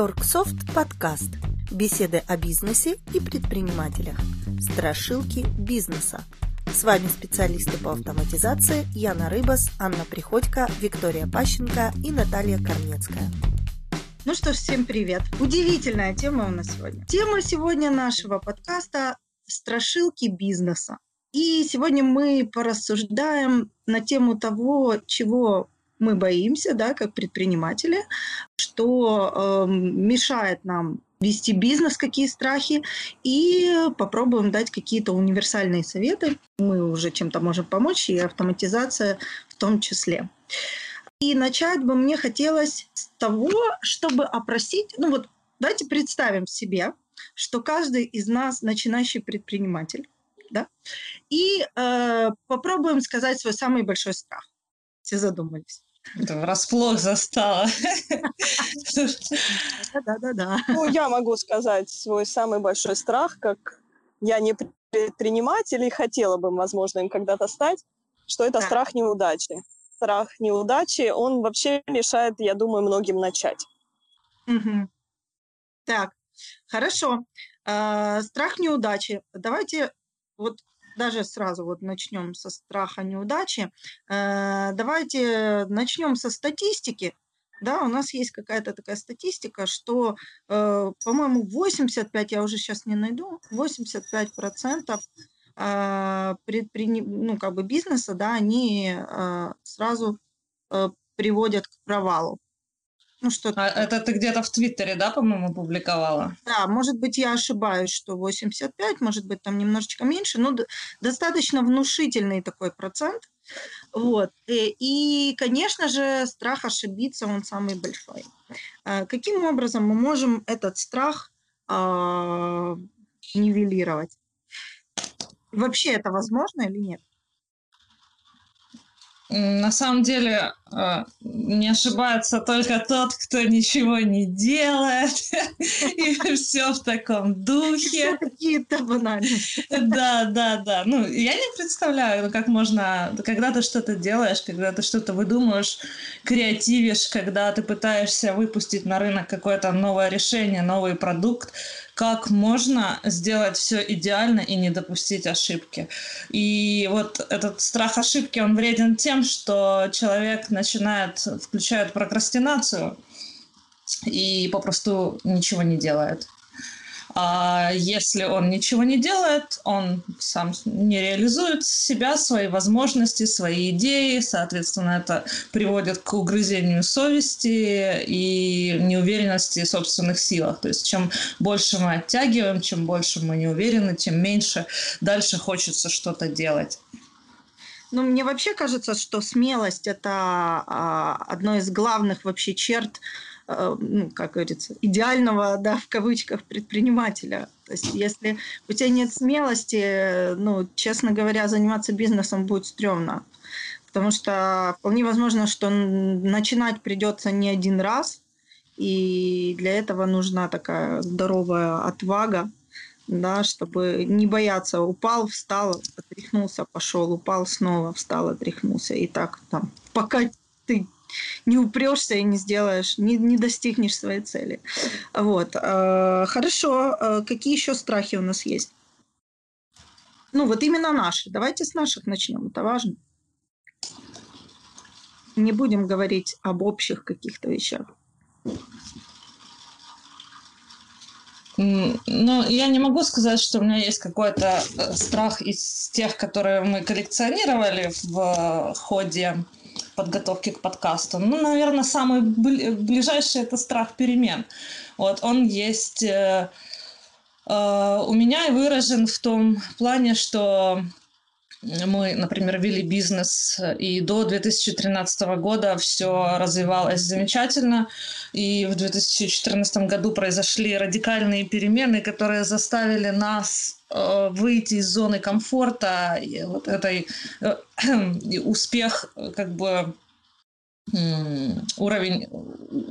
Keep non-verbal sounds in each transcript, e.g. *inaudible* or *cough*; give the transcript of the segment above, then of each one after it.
Торксофт подкаст. Беседы о бизнесе и предпринимателях. Страшилки бизнеса. С вами специалисты по автоматизации Яна Рыбас, Анна Приходько, Виктория Пащенко и Наталья Корнецкая. Ну что ж, всем привет. Удивительная тема у нас сегодня. Тема сегодня нашего подкаста – страшилки бизнеса. И сегодня мы порассуждаем на тему того, чего мы боимся, да, как предприниматели, что э, мешает нам вести бизнес, какие страхи, и попробуем дать какие-то универсальные советы. Мы уже чем-то можем помочь, и автоматизация в том числе. И начать бы мне хотелось с того, чтобы опросить, ну вот давайте представим себе, что каждый из нас начинающий предприниматель, да, и э, попробуем сказать свой самый большой страх. Все задумались. Это врасплох застало. Да-да-да. Ну, я могу сказать свой самый большой страх, как я не предприниматель и хотела бы, возможно, им когда-то стать, что это страх неудачи. Страх неудачи, он вообще мешает, я думаю, многим начать. Так, хорошо. А, страх неудачи. Давайте вот даже сразу вот начнем со страха неудачи. Э, давайте начнем со статистики. Да, у нас есть какая-то такая статистика, что, э, по-моему, 85, я уже сейчас не найду, 85 процентов э, предприним... ну, как бы бизнеса, да, они сразу приводят к провалу. Ну, что а это ты где-то в Твиттере, да, по-моему, публиковала? Да, может быть, я ошибаюсь, что 85, может быть, там немножечко меньше, но достаточно внушительный такой процент. Вот. Э, и, конечно же, страх ошибиться, он самый большой. А каким образом мы можем этот страх э, нивелировать? Вообще это возможно или нет? На самом деле э, не ошибается только тот, кто ничего не делает, *laughs* и все в таком духе. Какие-то банальные. Да, да, да. Ну, я не представляю, как можно, когда ты что-то делаешь, когда ты что-то выдумываешь, креативишь, когда ты пытаешься выпустить на рынок какое-то новое решение, новый продукт, как можно сделать все идеально и не допустить ошибки. И вот этот страх ошибки, он вреден тем, что человек начинает, включает прокрастинацию и попросту ничего не делает. А если он ничего не делает, он сам не реализует себя, свои возможности, свои идеи, соответственно, это приводит к угрызению совести и неуверенности в собственных силах. То есть чем больше мы оттягиваем, чем больше мы не уверены, тем меньше дальше хочется что-то делать. Ну, мне вообще кажется, что смелость – это а, одно из главных вообще черт ну, как говорится, идеального, да, в кавычках, предпринимателя. То есть, если у тебя нет смелости, ну, честно говоря, заниматься бизнесом будет стрёмно. Потому что вполне возможно, что начинать придется не один раз, и для этого нужна такая здоровая отвага, да, чтобы не бояться. Упал, встал, отряхнулся, пошел, упал снова, встал, отряхнулся. И так там, пока ты не упрешься и не сделаешь, не, не достигнешь своей цели. Вот. Э, хорошо. Э, какие еще страхи у нас есть? Ну, вот именно наши. Давайте с наших начнем. Это важно. Не будем говорить об общих каких-то вещах. Ну, я не могу сказать, что у меня есть какой-то э, страх из тех, которые мы коллекционировали в ходе подготовки к подкасту? Ну, наверное, самый ближайший это страх перемен. Вот он есть э, э, у меня выражен в том плане, что мы, например, вели бизнес, и до 2013 года все развивалось замечательно, и в 2014 году произошли радикальные перемены, которые заставили нас э, выйти из зоны комфорта, и вот этой э, *clears throat* успех как бы уровень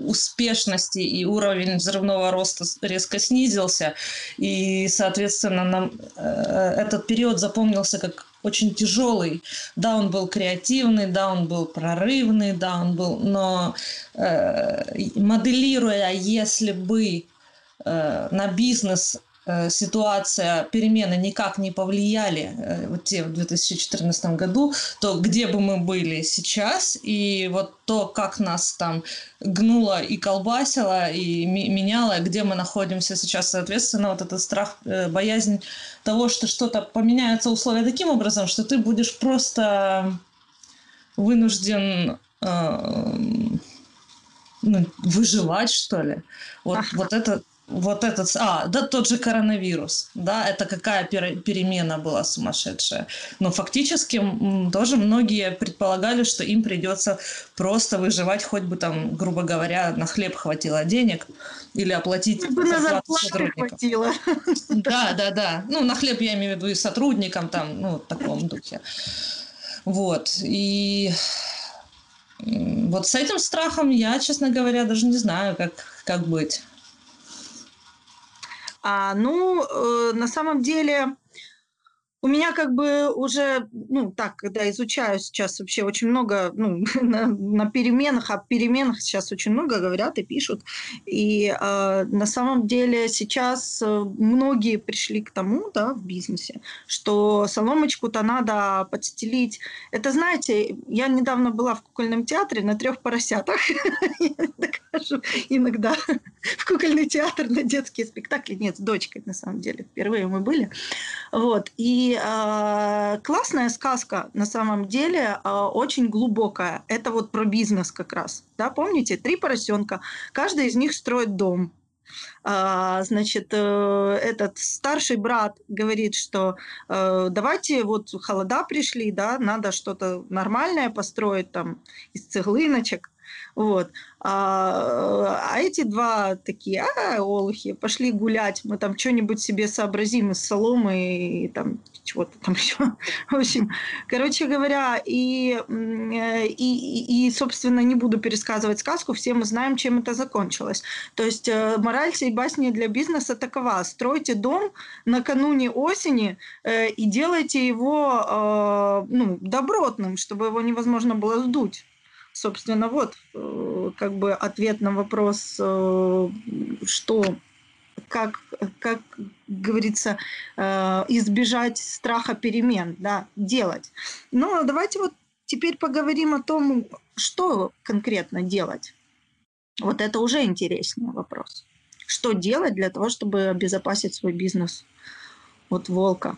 успешности и уровень взрывного роста резко снизился, и, соответственно, нам э, этот период запомнился как очень тяжелый. Да, он был креативный, да, он был прорывный, да, он был, но э, моделируя, если бы э, на бизнес ситуация, перемены никак не повлияли э, вот те в 2014 году, то где бы мы были сейчас, и вот то, как нас там гнуло и колбасило, и меняло, где мы находимся сейчас, соответственно, вот этот страх, э, боязнь того, что что-то поменяются условия таким образом, что ты будешь просто вынужден э, ну, выживать, что ли. Вот, ага. вот это вот этот, а, да, тот же коронавирус, да, это какая перемена была сумасшедшая. Но фактически тоже многие предполагали, что им придется просто выживать, хоть бы там, грубо говоря, на хлеб хватило денег или оплатить бы на зарплату хватило. *laughs* Да, да, да. Ну, на хлеб я имею в виду и сотрудникам там, ну, в таком духе. Вот. И вот с этим страхом я, честно говоря, даже не знаю, как, как быть. А, ну, э, на самом деле, у меня как бы уже, ну, так, когда изучаю сейчас вообще очень много, ну, *laughs* на, на переменах, о переменах сейчас очень много говорят и пишут. И э, на самом деле сейчас э, многие пришли к тому, да, в бизнесе, что соломочку-то надо подстелить. Это, знаете, я недавно была в кукольном театре на трех поросятах. *laughs* хожу иногда в кукольный театр на детские спектакли. Нет, с дочкой, на самом деле. Впервые мы были. Вот. И э, классная сказка, на самом деле, э, очень глубокая. Это вот про бизнес как раз. Да, помните? Три поросенка. Каждый из них строит дом. А, значит, э, этот старший брат говорит, что э, давайте вот холода пришли, да, надо что-то нормальное построить там из цеглиночек. Вот. А, а эти два такие, а, олухи, пошли гулять, мы там что-нибудь себе сообразим из соломы и там чего-то там *laughs* еще. В общем, короче говоря, и, и, и, собственно, не буду пересказывать сказку, все мы знаем, чем это закончилось. То есть э, мораль всей басни для бизнеса такова. Стройте дом накануне осени э, и делайте его э, ну, добротным, чтобы его невозможно было сдуть. Собственно, вот э, как бы ответ на вопрос, э, что как, как говорится, э, избежать страха перемен, да, делать. Но давайте вот теперь поговорим о том, что конкретно делать. Вот это уже интересный вопрос. Что делать для того, чтобы обезопасить свой бизнес от волка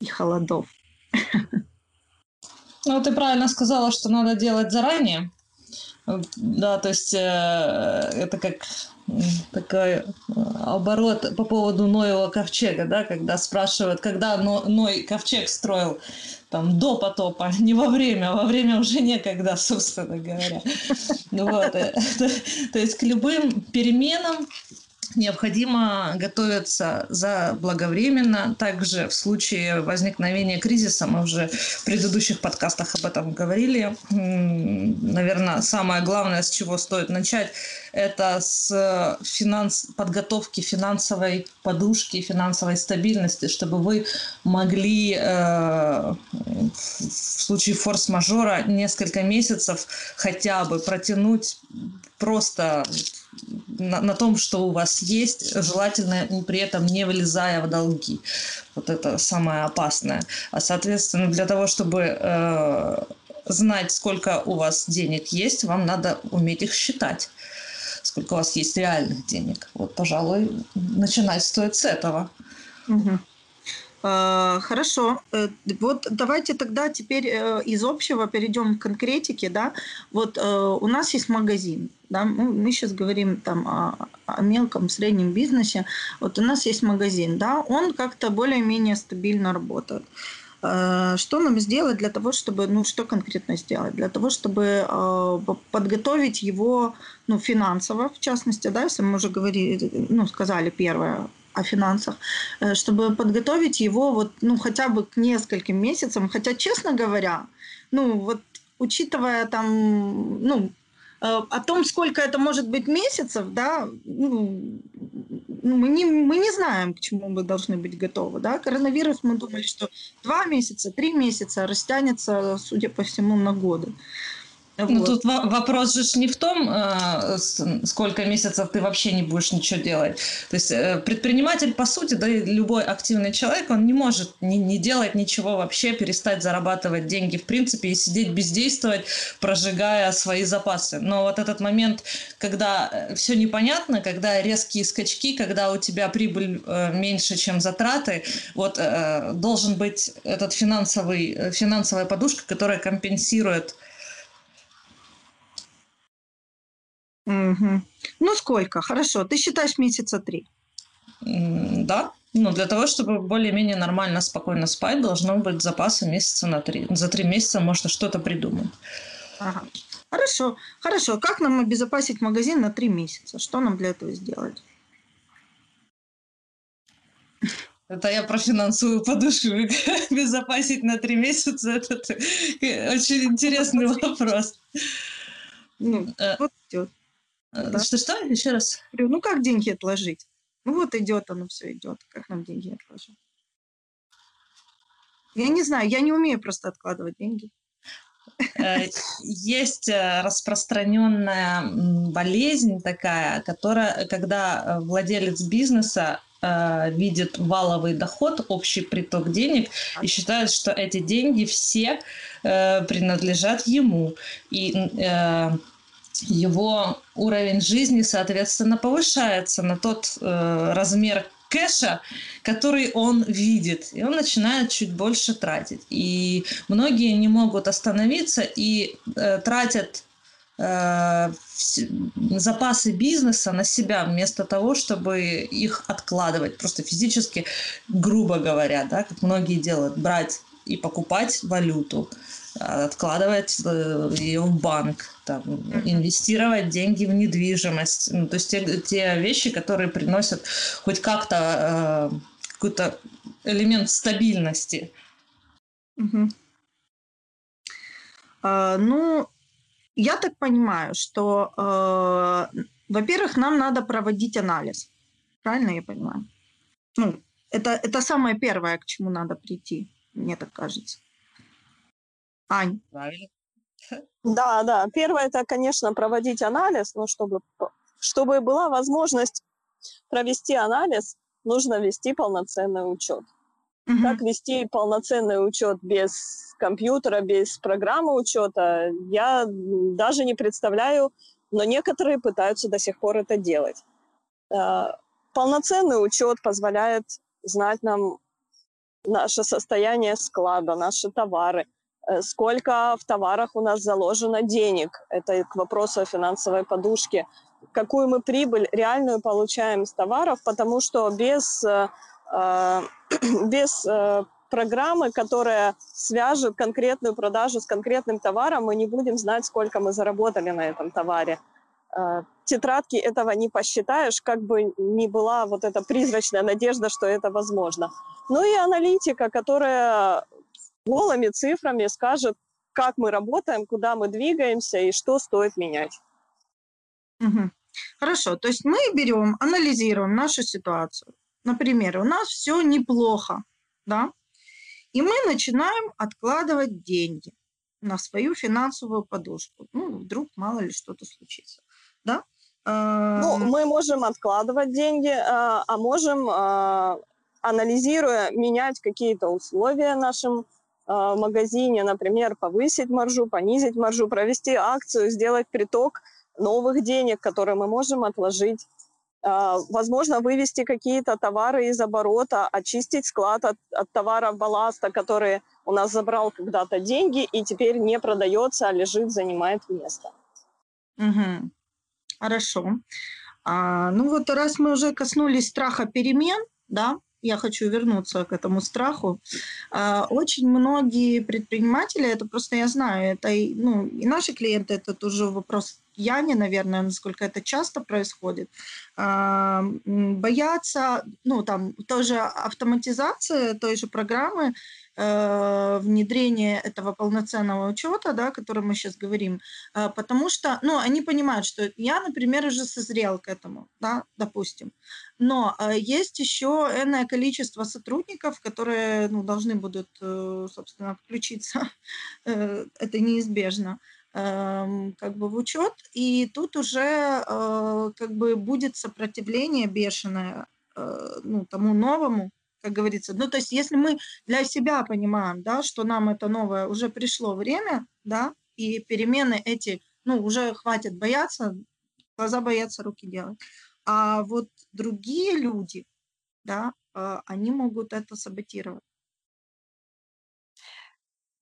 и холодов? *laughs* Ну, ты правильно сказала, что надо делать заранее. Да, то есть э, это как такой э, оборот по поводу Ноева ковчега, да, когда спрашивают, когда Ной ковчег строил, там, до потопа, не во время, во время уже некогда, *laughs* собственно говоря. Вот, э, *laughs* то есть к любым переменам необходимо готовиться заблаговременно. Также в случае возникновения кризиса, мы уже в предыдущих подкастах об этом говорили, наверное, самое главное, с чего стоит начать, это с финанс... подготовки финансовой подушки, финансовой стабильности, чтобы вы могли э, в случае форс-мажора несколько месяцев хотя бы протянуть просто на, на том, что у вас есть, желательно при этом не вылезая в долги. Вот это самое опасное. А, соответственно, для того, чтобы э, знать, сколько у вас денег есть, вам надо уметь их считать. Сколько у вас есть реальных денег. Вот, пожалуй, начинать стоит с этого. Угу. Хорошо. Э, вот давайте тогда теперь э, из общего перейдем к конкретике. Да? Вот э, у нас есть магазин. Да? Мы сейчас говорим там о, о мелком, среднем бизнесе. Вот у нас есть магазин. Да? Он как-то более-менее стабильно работает. Что нам сделать для того, чтобы, ну, что конкретно сделать? Для того, чтобы подготовить его, ну, финансово, в частности, да, если мы уже говорили, ну, сказали первое, о финансах, э, чтобы подготовить его вот, ну, хотя бы к нескольким месяцам. Хотя, честно говоря, ну, вот учитывая там, ну, э, о том, сколько это может быть месяцев, да, ну, ну, мы, не, мы не знаем, к чему мы должны быть готовы. Да? Коронавирус, мы думали, что два месяца, три месяца растянется, судя по всему, на годы. Ну, вот. тут вопрос же не в том, э, сколько месяцев ты вообще не будешь ничего делать. То есть э, предприниматель, по сути, да и любой активный человек, он не может не, не делать ничего вообще, перестать зарабатывать деньги, в принципе, и сидеть бездействовать, прожигая свои запасы. Но вот этот момент, когда э, все непонятно, когда резкие скачки, когда у тебя прибыль меньше, чем затраты, вот должен быть этот финансовый, финансовая подушка, которая компенсирует Угу. Ну, сколько? Хорошо. Ты считаешь месяца три? Да. Ну, для того, чтобы более-менее нормально, спокойно спать, должно быть запасы месяца на три. За три месяца можно что-то придумать. Ага. Хорошо. Хорошо. Как нам обезопасить магазин на три месяца? Что нам для этого сделать? Это я про финансовую подушку *laughs* безопасить на три месяца. Это очень интересный вопрос. Ну, э, вот идет. Да? Что-что? Еще раз. Говорю, ну как деньги отложить? Ну вот идет оно, все идет. Как нам деньги отложить? Я не знаю, я не умею просто откладывать деньги. Э, есть э, распространенная болезнь такая, которая, когда э, владелец бизнеса видит валовый доход, общий приток денег и считает, что эти деньги все принадлежат ему. И его уровень жизни, соответственно, повышается на тот э, размер кэша, который он видит, и он начинает чуть больше тратить. И многие не могут остановиться и э, тратят э, запасы бизнеса на себя вместо того, чтобы их откладывать, просто физически, грубо говоря, да, как многие делают, брать и покупать валюту, откладывать э, ее в банк, там, инвестировать деньги в недвижимость. Ну, то есть те, те вещи, которые приносят хоть как-то э, какой-то элемент стабильности. Угу. А, ну, я так понимаю, что, э, во-первых, нам надо проводить анализ. Правильно я понимаю? Ну, это, это самое первое, к чему надо прийти, мне так кажется. Ань. Правильно. *laughs* Да, да. Первое это, конечно, проводить анализ, но чтобы, чтобы была возможность провести анализ, нужно вести полноценный учет. Угу. Как вести полноценный учет без компьютера, без программы учета, я даже не представляю, но некоторые пытаются до сих пор это делать. А, полноценный учет позволяет знать нам наше состояние склада, наши товары, Э, сколько в товарах у нас заложено денег. Это к вопросу о финансовой подушке. Какую мы прибыль реальную получаем с товаров, потому что без, э, э *clears throat* без э, программы, которая свяжет конкретную продажу с конкретным товаром, мы не будем знать, сколько мы заработали на этом товаре. Э, тетрадки этого не посчитаешь, как бы ни была вот эта призрачная надежда, что это возможно. Ну и аналитика, которая голыми цифрами скажет, как мы работаем, куда мы двигаемся и что стоит менять. Угу. Хорошо, то есть мы берем, анализируем нашу ситуацию. Например, у нас все неплохо, да, и мы начинаем откладывать деньги на свою финансовую подушку. Ну, вдруг мало ли что-то случится, да? Ну, мы можем откладывать деньги, а, а можем, а, анализируя, менять какие-то условия нашим а, в магазине, например, повысить маржу, понизить маржу, провести акцию, сделать приток новых денег, которые мы можем отложить. А, возможно, вывести какие-то товары из оборота, очистить склад от, от товаров балласта, который у нас забрал когда-то деньги и теперь не продается, а лежит, занимает место. Угу. Хорошо. А, ну вот раз мы уже коснулись страха перемен, да, я хочу вернуться к этому страху. А, очень многие предприниматели, это просто я знаю, это и, ну, и наши клиенты, это тоже вопрос Яне, наверное, насколько это часто происходит, а, боятся, ну, там, тоже автоматизация той же программы, внедрение этого полноценного учета, да, о котором мы сейчас говорим, э, потому что, ну, они понимают, что я, например, уже созрел к этому, да, допустим, но э, есть еще энное количество сотрудников, которые, ну, должны будут, собственно, включиться, *laughs* это неизбежно, эм, как бы в учет, и тут уже как бы будет сопротивление бешеное ну, тому новому, как говорится. Ну, то есть, если мы для себя понимаем, да, что нам это новое уже пришло время, да, и перемены эти, ну, уже хватит бояться, глаза боятся, руки делать. А вот другие люди, да, а, они могут это саботировать.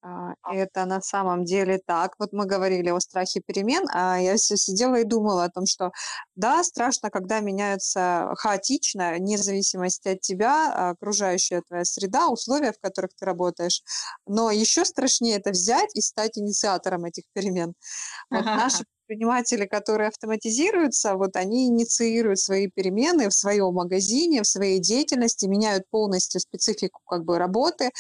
А, это на самом деле так. Вот мы говорили о страхе перемен, а я все сидела и думала о том, что да, страшно, когда меняются хаотично, вне зависимости от тебя, окружающая твоя среда, условия, в которых ты работаешь. Но еще страшнее это взять и стать инициатором этих перемен. Вот наши предприниматели, которые автоматизируются, вот они инициируют свои перемены в своем магазине, в своей деятельности, меняют полностью специфику как бы работы.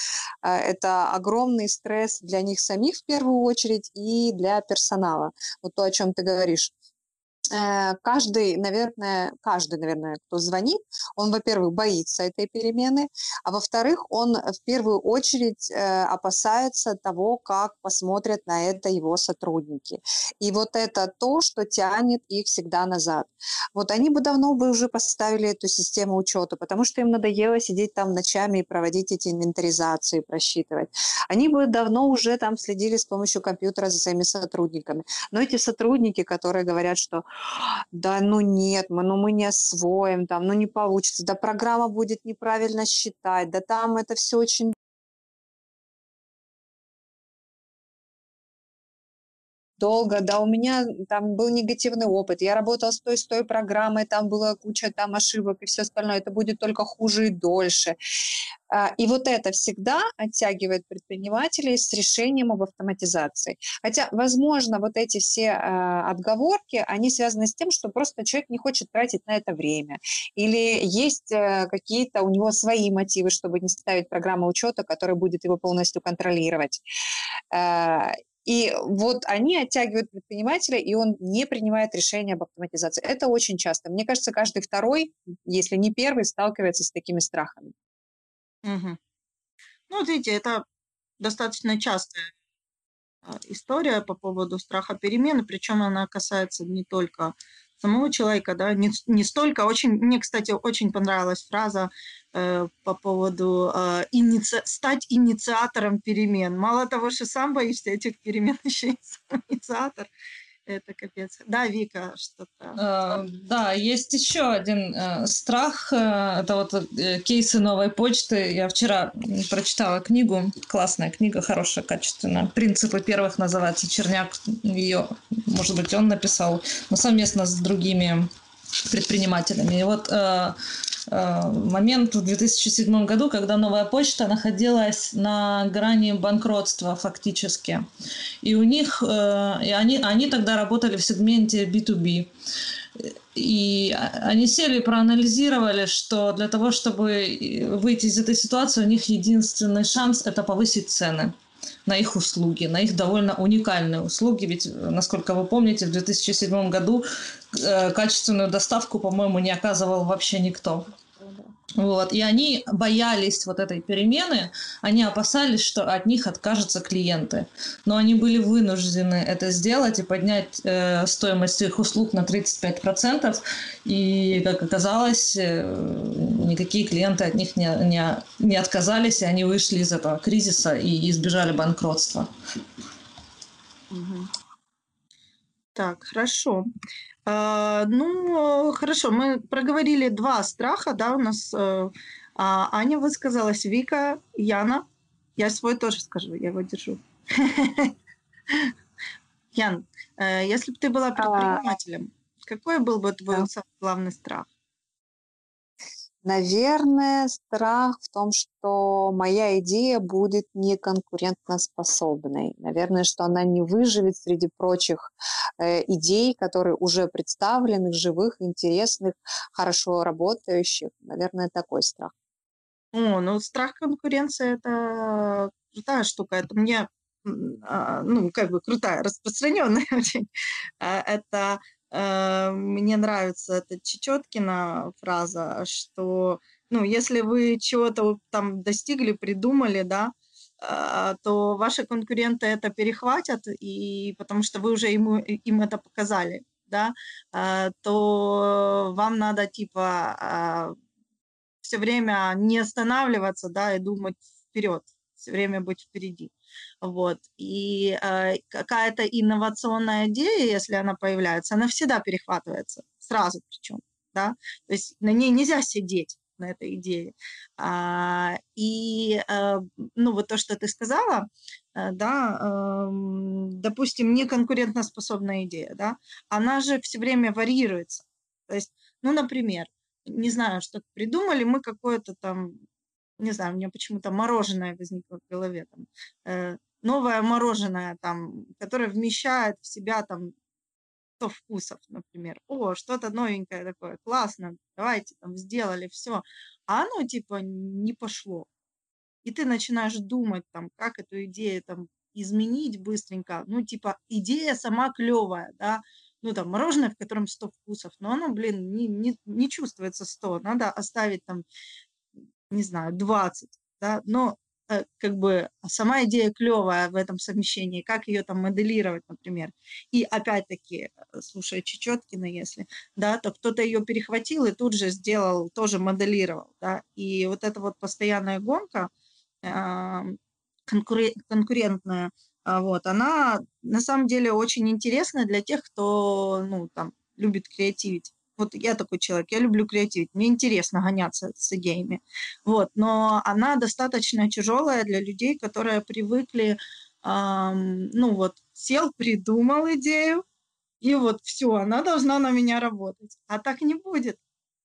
А, это огромный стресс для них самих в первую очередь и для персонала. Вот то, о чем ты говоришь. Э, каждый, наверное, каждый, наверное, кто звонит, он, во-первых, боится этой перемены, а во-вторых, он в первую очередь э, опасается того, как посмотрят на это его сотрудники. И вот это то, что тянет их всегда назад. Вот они бы давно бы уже поставили эту систему учета, потому что им надоело сидеть там ночами и проводить эти инвентаризации, просчитывать. Они бы давно уже там следили с помощью компьютера за своими сотрудниками. Но эти сотрудники, которые говорят, что да ну нет, мы, ну мы не освоим, там, ну не получится, да программа будет неправильно считать, да там это все очень долго, да, у меня там был негативный опыт, я работала с той, с той программой, там была куча там ошибок и все остальное, это будет только хуже и дольше. А, и вот это всегда оттягивает предпринимателей с решением об автоматизации. Хотя, возможно, вот эти все а, отговорки, они связаны с тем, что просто человек не хочет тратить на это время. Или есть э, какие-то у него свои мотивы, чтобы не ставить программу учета, которая будет его полностью контролировать. И вот они оттягивают предпринимателя, и он не принимает решение об автоматизации. Это очень часто. Мне кажется, каждый второй, если не первый, сталкивается с такими страхами. Угу. Ну, вот видите, это достаточно частая а, история по поводу страха перемены, причем она касается не только самого человека, да, не, не столько, очень, мне, кстати, очень понравилась фраза э, по поводу э, иници, стать инициатором перемен. Мало того, что сам боишься этих перемен, *laughs* еще и сам инициатор. Это капец. Да, Вика, что-то. Э, да, есть еще один э, страх. Э, это вот э, кейсы новой почты. Я вчера прочитала книгу. Классная книга, хорошая, качественная. «Принципы первых» называется. Черняк ее, может быть, он написал, но совместно с другими предпринимателями. И вот э, момент в 2007 году, когда новая почта находилась на грани банкротства фактически. И у них, э, и они, они тогда работали в сегменте B2B. И они сели и проанализировали, что для того, чтобы выйти из этой ситуации, у них единственный шанс – это повысить цены на их услуги, на их довольно уникальные услуги. Ведь, насколько вы помните, в 2007 году э, качественную доставку, по-моему, не оказывал вообще никто. Вот. И они боялись вот этой перемены, они опасались, что от них откажутся клиенты. Но они были вынуждены это сделать и поднять э, стоимость их услуг на 35%. И, как оказалось, э, никакие клиенты от них не, не, не отказались, и они вышли из этого кризиса и избежали банкротства. Так, хорошо. А, ну, хорошо, мы проговорили два страха, да, у нас э, а, Аня высказалась, Вика, Яна. Я свой тоже скажу, я его держу. *laughs* Ян, э, если бы ты была а. предпринимателем, какой был бы твой самый главный страх? Наверное, страх в том, что моя идея будет неконкурентоспособной. Наверное, что она не выживет среди прочих э, идей, которые уже представлены, живых, интересных, хорошо работающих. Наверное, такой страх. О, ну страх конкуренции это крутая штука. Это мне, а, ну, как бы крутая, распространенная. *laughs* А, это мне нравится эта Чечеткина фраза, что, ну, если вы чего-то там достигли, придумали, да, э, то ваши конкуренты это перехватят, и потому что вы уже ему, им это показали, да, э, то вам надо типа все время не останавливаться, да, и думать вперед, все время быть впереди. Вот. И э, какая-то инновационная идея, если она появляется, она всегда перехватывается, сразу причем. Да? То есть на ней нельзя сидеть на этой идее. А, и, э, ну, вот то, что ты сказала, э, да, э, допустим, неконкурентоспособная идея, да, она же все время варьируется. То есть, ну, например, не знаю, что придумали мы какое-то там не знаю, у меня почему-то мороженое возникло в голове, там, э, новое мороженое, там, которое вмещает в себя там 100 вкусов, например. О, что-то новенькое такое, классно, давайте там сделали, все. А оно типа не пошло. И ты начинаешь думать, там, как эту идею там изменить быстренько. Ну, типа, идея сама клевая, да, ну, там, мороженое, в котором 100 вкусов, но оно, блин, не, не, не чувствуется 100. Надо оставить там не знаю, 20, да, но э, как бы сама идея клевая в этом совмещении, как ее там моделировать, например. И опять-таки, э, слушая Чечеткина, если, да, то кто-то ее перехватил и тут же сделал, тоже моделировал, да, и вот эта вот постоянная гонка э, конкурентная, а, вот, она на самом деле очень интересна для тех, кто, ну, там, любит креативить вот я такой человек, я люблю креативить, мне интересно гоняться с идеями, вот, но она достаточно тяжелая для людей, которые привыкли, эм, ну вот, сел, придумал идею, и вот все, она должна на меня работать, а так не будет,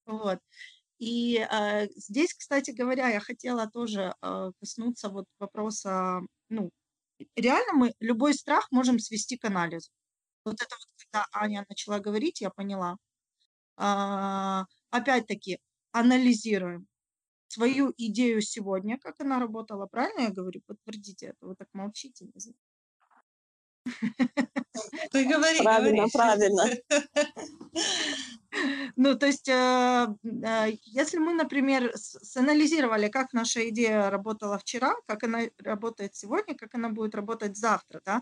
вот. И э, здесь, кстати говоря, я хотела тоже э, коснуться вот вопроса, ну, реально мы любой страх можем свести к анализу. Вот это вот, когда Аня начала говорить, я поняла, опять-таки, анализируем свою идею сегодня, как она работала. Правильно я говорю? Подтвердите это. Вы так молчите. Не знаю. Ты говори, Правильно, говори. правильно. *laughs* Ну, то есть, э, э, если мы, например, санализировали, как наша идея работала вчера, как она работает сегодня, как она будет работать завтра, да,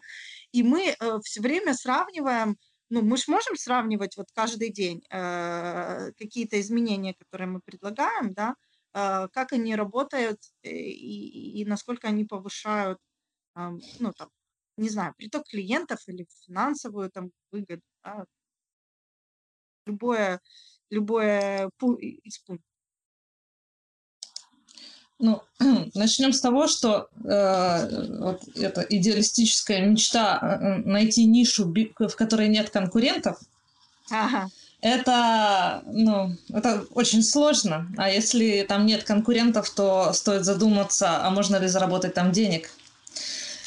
и мы э, все время сравниваем ну, мы же можем сравнивать вот каждый день э, какие-то изменения, которые мы предлагаем, да, э, как они работают э, и, и насколько они повышают, э, ну, там, не знаю, приток клиентов или финансовую там выгоду, да, любое, любое из пунктов. Ну, *clears throat* начнем с того, что э, вот эта идеалистическая мечта э, найти нишу, в которой нет конкурентов, ага. это, ну, это очень сложно. А если там нет конкурентов, то стоит задуматься, а можно ли заработать там денег.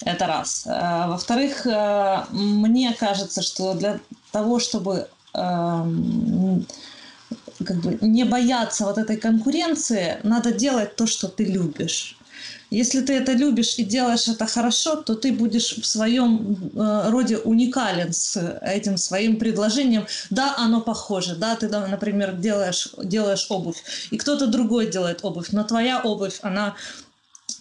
Это раз. Э, во-вторых, э, мне кажется, что для того, чтобы э, как бы не бояться вот этой конкуренции, надо делать то, что ты любишь. Если ты это любишь и делаешь это хорошо, то ты будешь в своем э, роде уникален с этим своим предложением. Да, оно похоже, да, ты, например, делаешь, делаешь обувь, и кто-то другой делает обувь, но твоя обувь, она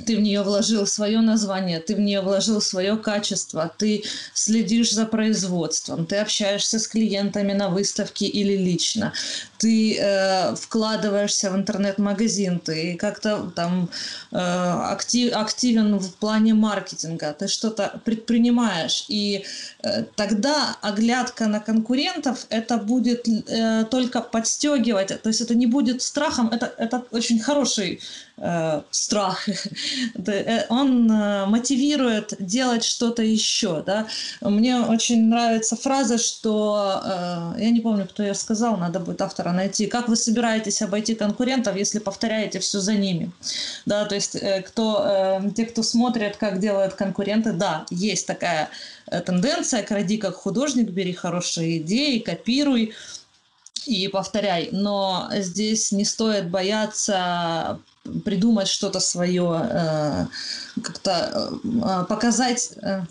ты в нее вложил свое название, ты в нее вложил свое качество, ты следишь за производством, ты общаешься с клиентами на выставке или лично, ты э, вкладываешься в интернет-магазин, ты как-то там э, актив, активен в плане маркетинга, ты что-то предпринимаешь, и э, тогда оглядка на конкурентов это будет э, только подстегивать, то есть это не будет страхом, это, это очень хороший э, страх, *laughs* э, он э, мотивирует делать что-то еще, да. Мне очень нравится фраза, что, э, я не помню, кто я сказал, надо будет автора выбора найти. Как вы собираетесь обойти конкурентов, если повторяете все за ними? Да, то есть э, кто, э, те, кто смотрят, как делают конкуренты, да, есть такая э, тенденция, кради как художник, бери хорошие идеи, копируй и повторяй. Но здесь не стоит бояться придумать что-то свое, э, как-то э, показать э,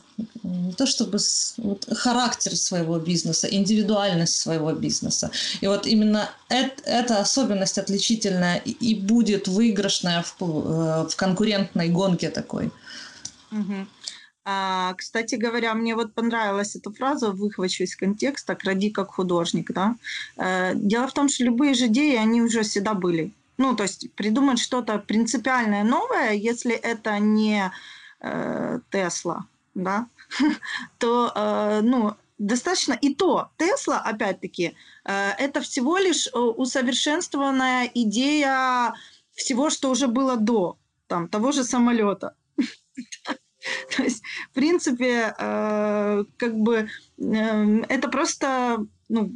не то чтобы вот, характер своего бизнеса, индивидуальность своего бизнеса. И вот именно это, эта особенность отличительная и, и будет выигрышная в, в конкурентной гонке такой. А, кстати говоря, мне вот понравилась эта фраза, выхвачу из контекста, кради как художник. Да? Дело в том, что любые же идеи, они уже всегда были. Ну, то есть придумать что-то принципиальное новое, если это не э, Тесла, да, *laughs* то, э, ну, достаточно и то. Тесла, опять-таки, э, это всего лишь усовершенствованная идея всего, что уже было до там, того же самолета. *laughs* То есть, в принципе, как бы это просто ну,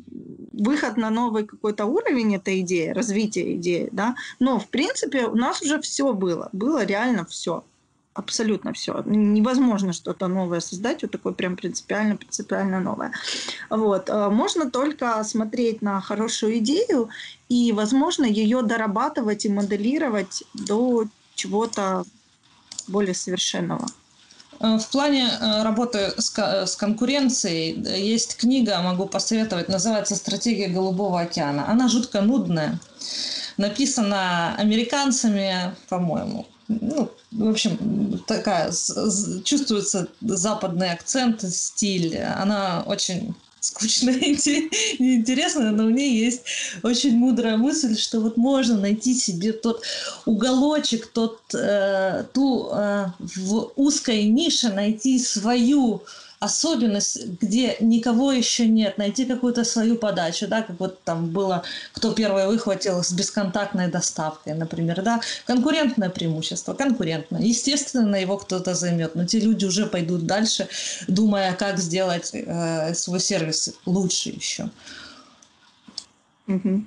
выход на новый какой-то уровень этой идеи, развитие идеи, да. Но, в принципе, у нас уже все было. Было реально все. Абсолютно все. Невозможно что-то новое создать, вот такое прям принципиально, принципиально новое. Вот. Э, можно только смотреть на хорошую идею и, возможно, ее дорабатывать и моделировать до чего-то более совершенного. Э, в плане э, работы с конкуренцией есть книга, могу посоветовать, называется «Стратегия Голубого океана». Она жутко нудная, написана американцами, по-моему. Ну, в общем, такая, чувствуется западный акцент, стиль. Она очень скучная *laughs* и неинтересная, но у нее есть очень мудрая мысль, что вот можно найти себе тот уголочек, тот, э, ту э, в узкой нише найти свою особенность, где никого еще нет, найти какую-то свою подачу, да, как вот там было, кто первый выхватил с бесконтактной доставкой, например, да, конкурентное преимущество, конкурентное. Естественно, его кто-то займет, но те люди уже пойдут дальше, думая, как сделать э, свой сервис лучше еще. Угу.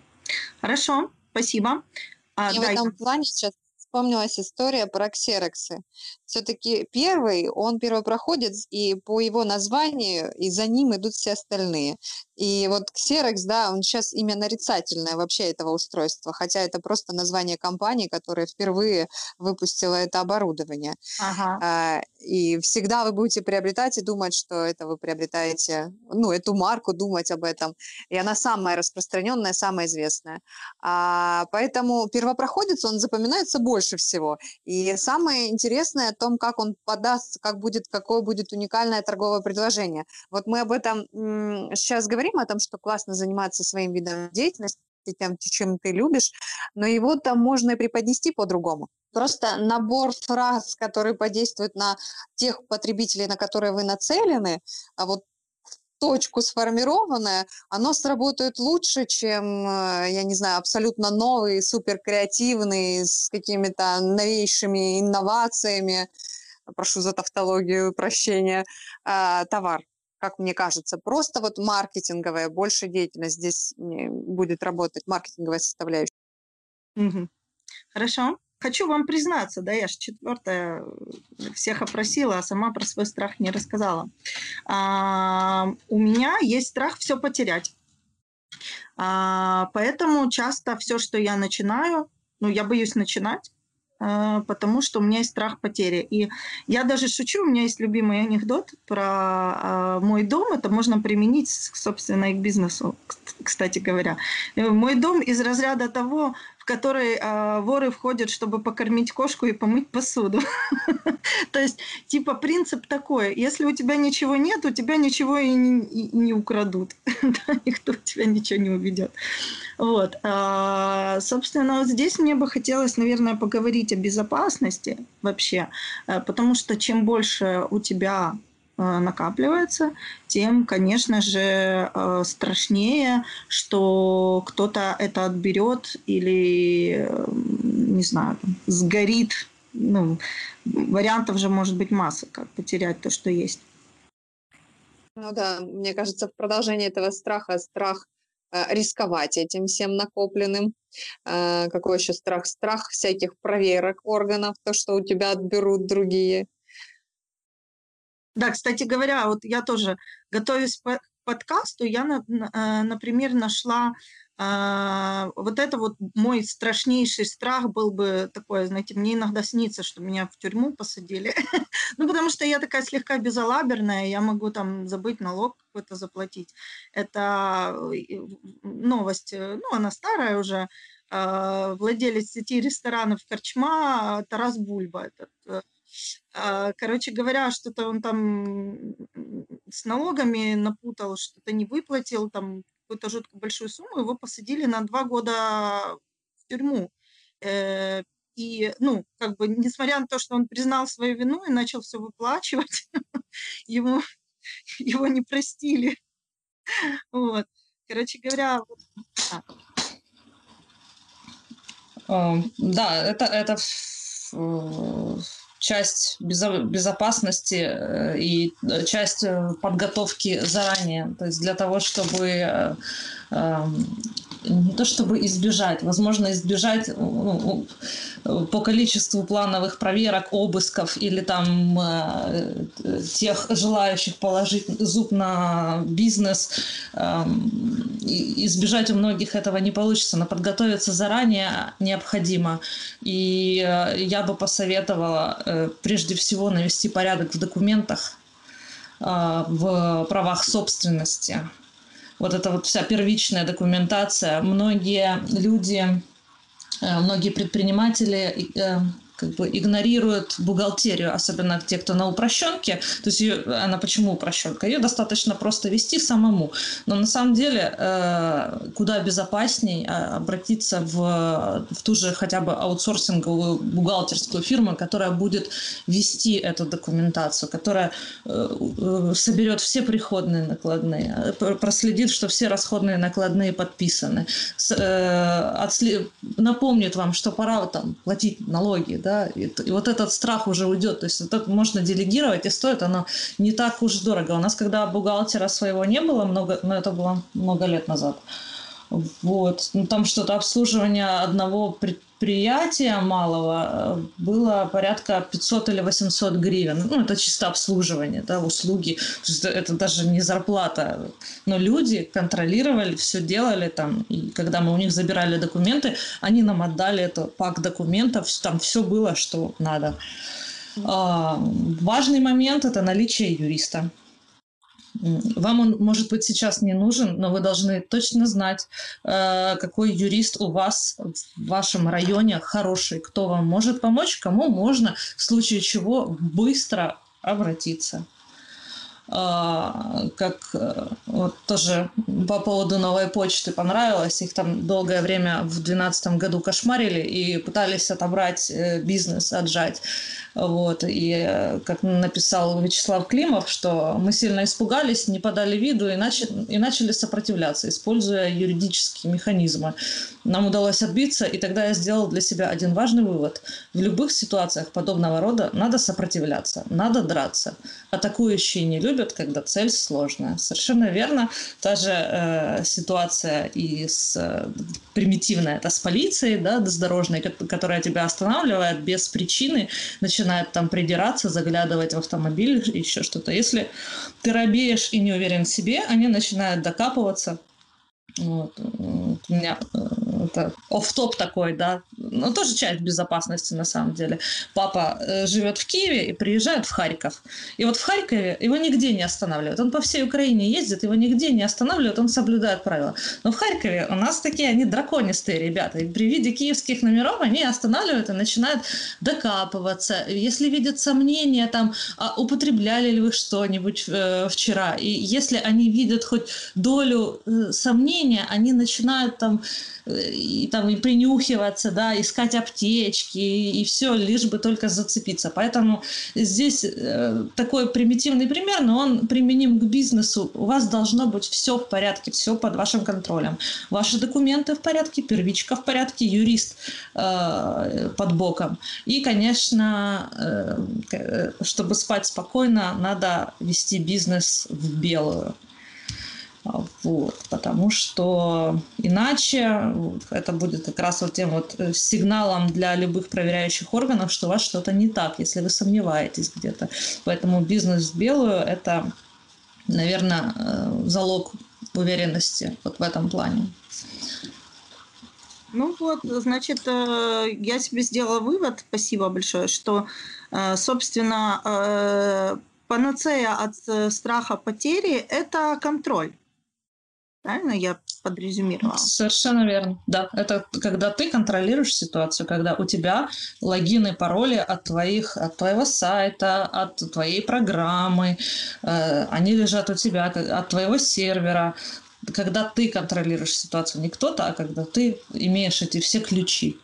Хорошо, спасибо. А, И да, в этом плане сейчас вспомнилась история про ксероксы. Все-таки первый, он первопроходец, и по его названию, и за ним идут все остальные. И вот Xerox, да, он сейчас имя нарицательное вообще этого устройства, хотя это просто название компании, которая впервые выпустила это оборудование. Ага. А, и всегда вы будете приобретать и думать, что это вы приобретаете, ну, эту марку, думать об этом. И она самая распространенная, самая известная. А, поэтому первопроходец, он запоминается больше всего. И самое интересное о том, как он подаст, как будет, какое будет уникальное торговое предложение. Вот мы об этом сейчас говорим, о том, что классно заниматься своим видом деятельности, тем, чем ты любишь, но его там можно и преподнести по-другому. Просто набор фраз, которые подействуют на тех потребителей, на которые вы нацелены, а вот точку сформированное, оно сработает лучше, чем, э, я не знаю, абсолютно новый, супер креативный, с какими-то новейшими инновациями, прошу за тавтологию прощения, а, товар как мне кажется. Просто вот маркетинговая, больше деятельность здесь будет работать, маркетинговая составляющая. Угу. Хорошо. Хочу вам признаться, да, я же четвертая всех опросила, а сама про свой страх не рассказала. А, у меня есть страх все потерять. А, поэтому часто все, что я начинаю, ну, я боюсь начинать, а, потому что у меня есть страх потери. И я даже шучу, у меня есть любимый анекдот про а, мой дом. Это можно применить, собственно, и к бизнесу, кстати говоря. Э, мой дом из разряда того, в который э, воры входят, чтобы покормить кошку и помыть посуду. *laughs* То есть, типа, принцип такой, если у тебя ничего нет, у тебя ничего и не, и не украдут. *laughs* Никто у тебя ничего не уведет. Вот. А, собственно, вот здесь мне бы хотелось, наверное, поговорить о безопасности вообще, э, потому что чем больше у тебя накапливается, тем, конечно же, э, страшнее, что кто-то это отберет или, э, не знаю, сгорит. Ну, вариантов же может быть масса, как потерять то, что есть. Ну да, мне кажется, в продолжении этого страха страх э, рисковать этим всем накопленным. Э, какой еще страх? Страх всяких проверок органов, то, что у тебя отберут другие. Да, кстати говоря, вот я тоже, готовясь к подкасту, я, э, например, нашла а, вот это вот мой страшнейший страх был бы такой, знаете, мне иногда снится, что меня в тюрьму посадили, *laughs* ну, потому что я такая слегка безалаберная, я могу там забыть налог какой-то заплатить. Это э, новость, э, ну, она старая уже, а, владелец сети ресторанов Корчма Тарас Бульба, этот Короче говоря, что-то он там с налогами напутал, что-то не выплатил, там какую-то жутко большую сумму, его посадили на два года в тюрьму. Э, и, ну, как бы, несмотря на то, что он признал свою вину и начал все выплачивать, *laughs* ему, *laughs* его не простили. Вот. Короче говоря, вот. Да, это, это часть безопасности э, и э, часть э, подготовки заранее. То есть для того, чтобы эм, не то чтобы избежать, возможно, избежать ну, по количеству плановых проверок, обысков или там э, тех желающих положить зуб на бизнес, э, избежать у многих этого не получится, но подготовиться заранее необходимо. И э, я бы посоветовала э, прежде всего навести порядок в документах, э, в правах собственности, вот эта вот вся первичная документация. Многие люди, э, многие предприниматели э, как бы игнорируют бухгалтерию, особенно те, кто на упрощенке. То есть ее, она почему упрощенка? Ее достаточно просто вести самому. Но на самом деле э, куда безопасней а, обратиться в, в ту же хотя бы аутсорсинговую бухгалтерскую фирму, которая будет вести эту документацию, которая э, э, соберет все приходные накладные, проследит, что все расходные накладные подписаны, отслед... напомнит вам, что пора там платить налоги, да, и, и вот этот страх уже уйдет, то есть это можно делегировать, и стоит оно не так уж дорого. У нас, когда бухгалтера своего не было, много, но это было много лет назад, вот, ну, там что-то обслуживание одного предприятия, малого э, было порядка 500 или 800 гривен. Ну, это чисто обслуживание, да, услуги. Это даже не зарплата. Но люди контролировали, все делали там. И когда мы у них забирали документы, они нам отдали это пак документов. Там все было, что надо. А, важный момент – это наличие юриста. Вам он, может быть, сейчас не нужен, но вы должны точно знать, э, какой юрист у вас в вашем районе хороший, кто вам может помочь, кому можно в случае чего быстро обратиться. А, как э, вот тоже по поводу новой почты понравилось. Их там долгое время в 2012 году кошмарили и пытались отобрать э, бизнес, отжать. Вот. И э, как написал Вячеслав Климов, что мы сильно испугались, не подали виду и, начали, и начали сопротивляться, используя юридические механизмы. Нам удалось отбиться, и тогда я сделал для себя один важный вывод. В любых ситуациях подобного рода надо сопротивляться, надо драться. Атакующие не любят, когда цель сложная. Совершенно верно. Та же э, ситуация и с э, примитивная, это с полицией, да, дорожной, которая тебя останавливает без причины, начинает начинает там придираться, заглядывать в автомобиль, еще что-то. Если ты робеешь и не уверен в себе, они начинают докапываться. Вот. У меня э, это оф-топ такой, да, но тоже часть безопасности на самом деле. Папа э, живет в Киеве и приезжает в Харьков. И вот в Харькове его нигде не останавливают. Он по всей Украине ездит, его нигде не останавливают, он соблюдает правила. Но в Харькове у нас такие, они драконистые ребята. И при виде киевских номеров они останавливают и начинают докапываться. Если видят сомнения, там, а употребляли ли вы что-нибудь э, вчера. И если они видят хоть долю э, сомнения, они начинают там и там и принюхиваться, да, искать аптечки и, и все, лишь бы только зацепиться. Поэтому здесь э, такой примитивный пример, но он применим к бизнесу. У вас должно быть все в порядке, все под вашим контролем. Ваши документы в порядке, первичка в порядке, юрист э, под боком. И, конечно, э, чтобы спать спокойно, надо вести бизнес в белую. Вот, потому что иначе это будет как раз вот тем вот э, сигналом для любых проверяющих органов, что у вас что-то не так, если вы сомневаетесь где-то. Поэтому бизнес в белую – это, наверное, э, залог уверенности вот в этом плане. Ну вот, значит, э, я себе сделала вывод, спасибо большое, что, собственно, панацея от страха потери – это контроль. Правильно я подрезюмировала? Совершенно верно. Да, это когда ты контролируешь ситуацию, когда у тебя логины, пароли от твоих, от твоего сайта, от твоей программы, э, они лежат у тебя, от твоего сервера. Когда ты контролируешь ситуацию, не кто-то, а когда ты имеешь эти все ключи.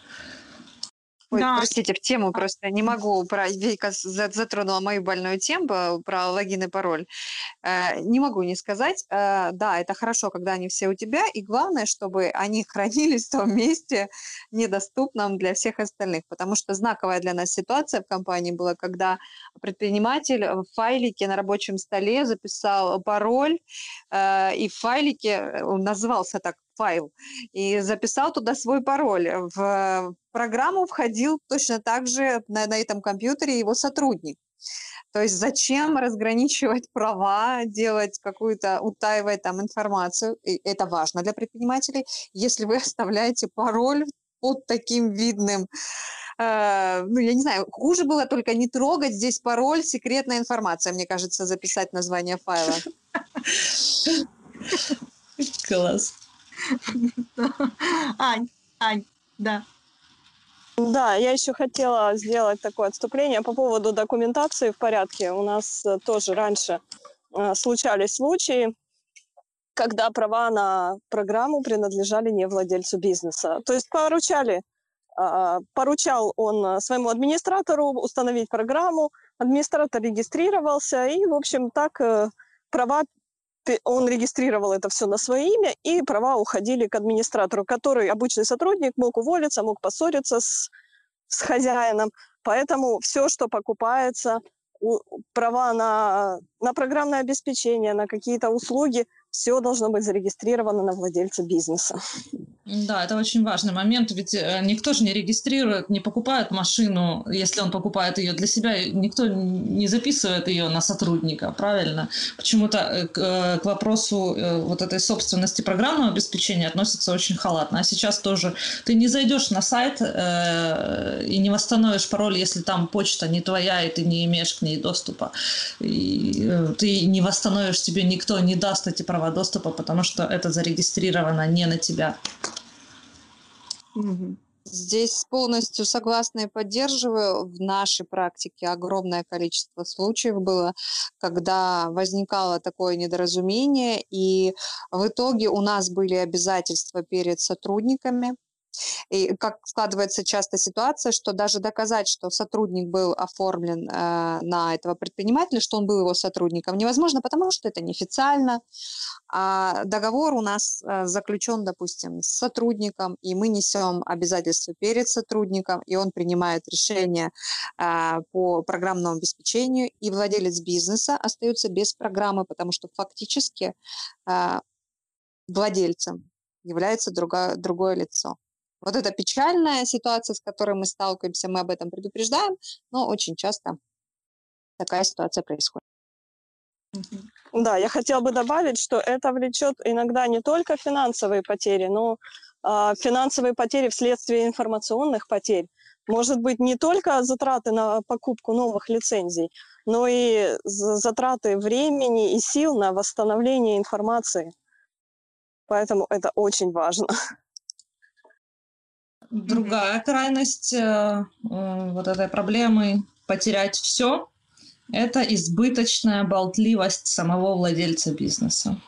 Ой, да. простите, в тему просто не могу. Про, Вика затронула мою больную тему про логин и пароль. Э, не могу не сказать. Э, да, это хорошо, когда они все у тебя. И главное, чтобы они *laughs* хранились в том месте, недоступном для всех остальных. Потому что знаковая для нас ситуация в компании была, когда предприниматель в файлике на рабочем столе записал пароль, э, и в файлике он назывался так файл и записал туда свой пароль. В программу входил точно так же на, на этом компьютере его сотрудник. То есть зачем разграничивать права, делать какую-то, утаивать там информацию, и это важно для предпринимателей, если вы *laughs* оставляете пароль под таким видным, э, ну, я не знаю, хуже было только не трогать здесь пароль, секретная информация, мне кажется, записать название файла. Класс. Ань, Ань, да. Да, я еще хотела сделать такое отступление по поводу документации в порядке. У нас э, тоже раньше э, случались случаи, когда права на программу принадлежали не владельцу бизнеса. То есть поручали, э, поручал он своему администратору установить программу, администратор регистрировался, и, в общем, так э, права он регистрировал это все на свое имя, и права уходили к администратору, который обычный сотрудник мог уволиться, мог поссориться с, с хозяином. Поэтому все, что покупается, права на, на программное обеспечение, на какие-то услуги, все должно быть зарегистрировано на владельца бизнеса. Да, это очень важный момент, ведь э, никто же не регистрирует, не покупает машину, если он покупает ее для себя, никто не записывает ее на сотрудника, правильно? Почему-то э, к, э, к вопросу вот этой собственности программного обеспечения относится очень халатно. А сейчас тоже ты не зайдешь на сайт э, и не восстановишь пароль, если там почта не твоя, и ты не имеешь к ней доступа. И, э, ты не восстановишь, тебе никто не даст эти права доступа, потому что это зарегистрировано не на тебя. Здесь полностью согласна и поддерживаю. В нашей практике огромное количество случаев было, когда возникало такое недоразумение, и в итоге у нас были обязательства перед сотрудниками и как складывается часто ситуация, что даже доказать, что сотрудник был оформлен э, на этого предпринимателя, что он был его сотрудником, невозможно, потому что это неофициально. А договор у нас э, заключен, допустим, с сотрудником, и мы несем обязательства перед сотрудником, и он принимает решение э, по программному обеспечению, и владелец бизнеса остается без программы, потому что фактически э, владельцем является другое, другое лицо. Вот это печальная ситуация, с которой мы сталкиваемся, мы об этом предупреждаем, но очень часто такая ситуация происходит. Да, я хотела бы добавить, что это влечет иногда не только финансовые потери, но а, финансовые потери вследствие информационных потерь. Может быть, не только затраты на покупку новых лицензий, но и затраты времени и сил на восстановление информации. Поэтому это очень важно. *laughs* другая крайность э, э, вот этой проблемы потерять все – это избыточная болтливость самого владельца бизнеса.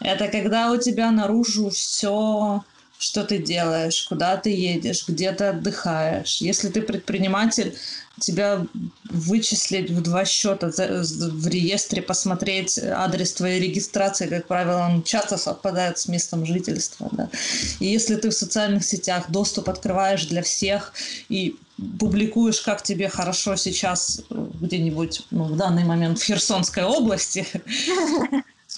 Это когда у тебя наружу все что ты делаешь, куда ты едешь, где ты отдыхаешь. Если ты предприниматель, тебя вычислить в два счета в реестре, посмотреть адрес твоей регистрации, как правило, он часто совпадает с местом жительства. Да? И если ты в социальных сетях доступ открываешь для всех и публикуешь, как тебе хорошо сейчас где-нибудь, ну, в данный момент в Херсонской области,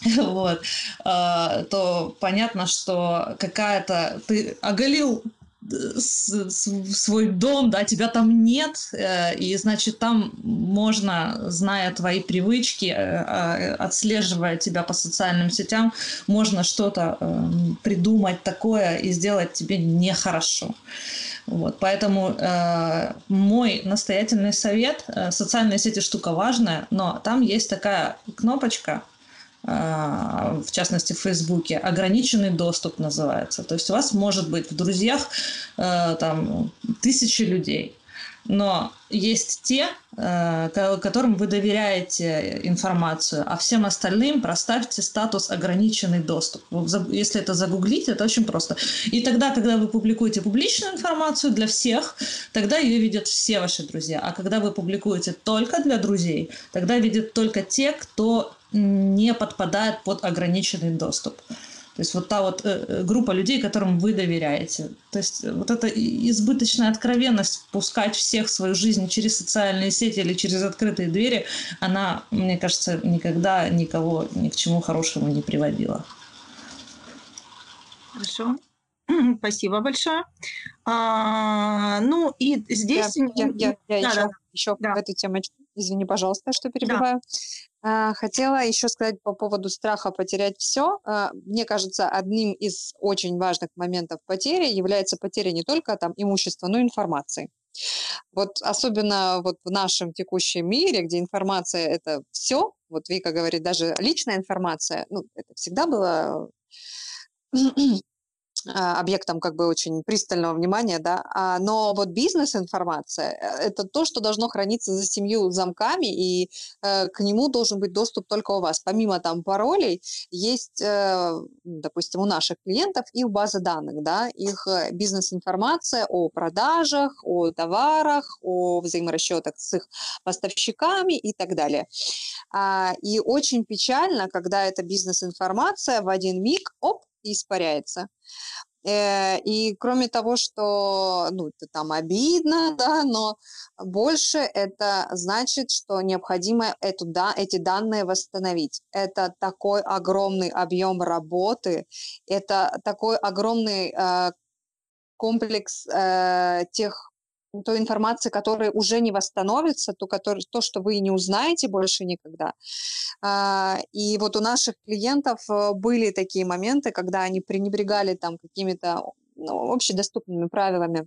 *laughs* вот, а, то понятно, что какая-то... Ты оголил свой дом, да, тебя там нет, э, и, значит, там можно, зная твои привычки, э, а, отслеживая тебя по социальным сетям, можно что-то придумать такое и сделать тебе нехорошо. Вот, поэтому э, мой настоятельный совет, э, социальные сети штука важная, но там есть такая кнопочка, в частности в Фейсбуке, ограниченный доступ называется. То есть у вас может быть в друзьях э, там тысячи людей, но есть те, э, которым вы доверяете информацию, а всем остальным проставьте статус ограниченный доступ. Если это загуглить, это очень просто. И тогда, когда вы публикуете публичную информацию для всех, тогда ее видят все ваши друзья. А когда вы публикуете только для друзей, тогда видят только те, кто не подпадает под ограниченный доступ. То есть вот та вот э, э, группа людей, которым вы доверяете. То есть вот эта избыточная откровенность пускать всех в свою жизнь через социальные сети или через открытые двери, она, мне кажется, никогда никого ни к чему хорошему не приводила. Хорошо. *clears throat* Спасибо большое. А, ну и здесь... Я, я, я, я да, еще, да. еще да. в эту темочку, извини, пожалуйста, что перебиваю. Да. А, хотела еще сказать по поводу страха потерять все. А, мне кажется, одним из очень важных моментов потери является потеря не только там имущества, но и информации. Вот особенно вот в нашем текущем мире, где информация это все, вот Вика говорит, даже личная информация, ну, это всегда было объектом как бы очень пристального внимания, да, а, но вот бизнес-информация э, – это то, что должно храниться за семью замками, и э, к нему должен быть доступ только у вас. Помимо там паролей, есть, э, допустим, у наших клиентов их база данных, да, их бизнес-информация о продажах, о товарах, о взаиморасчетах с их поставщиками и так далее. А, и очень печально, когда эта бизнес-информация в один миг, оп, испаряется. Э, и кроме того, что ну, это там обидно, *laughs* да, но больше это значит, что необходимо эту, да, эти данные восстановить. Это такой огромный объем работы, это такой огромный э, комплекс э, тех той информации, которая уже не восстановится, то, который, то, что вы не узнаете больше никогда. А, и вот у наших клиентов э, были такие моменты, когда они пренебрегали там какими-то ну, общедоступными правилами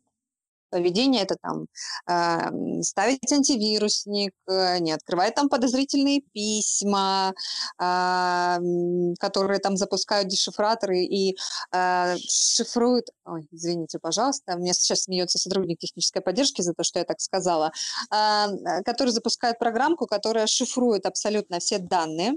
поведение это там э, ставить антивирусник, э, не открывать там подозрительные письма, э, которые там запускают дешифраторы и э, шифруют. Ой, извините, пожалуйста, мне сейчас смеется сотрудник технической поддержки за то, что я так сказала, э, который запускает программку, которая шифрует абсолютно все данные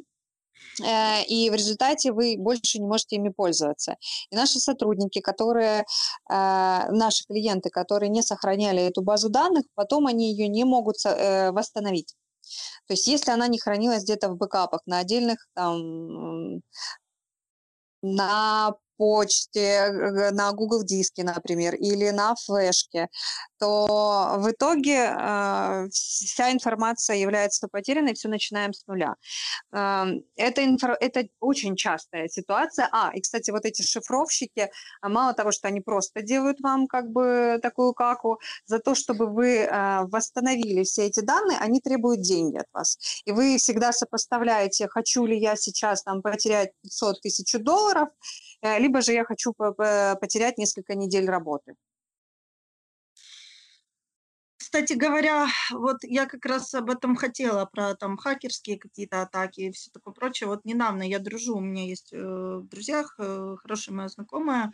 и в результате вы больше не можете ими пользоваться. И наши сотрудники, которые, э, наши клиенты, которые не сохраняли эту базу данных, потом они ее не могут э, восстановить. То есть если она не хранилась где-то в бэкапах на отдельных там на почте, на Google диске, например, или на флешке, то в итоге э, вся информация является потерянной, все начинаем с нуля. Э, это, инфо, это очень частая ситуация. А, и, кстати, вот эти шифровщики, а, мало того, что они просто делают вам как бы такую каку, за то, чтобы вы э, восстановили все эти данные, они требуют деньги от вас. И вы всегда сопоставляете, хочу ли я сейчас там потерять 500 тысяч долларов, э, либо же я хочу потерять несколько недель работы кстати говоря, вот я как раз об этом хотела, про там хакерские какие-то атаки и все такое прочее. Вот недавно я дружу, у меня есть э, в друзьях э, хорошая моя знакомая, э,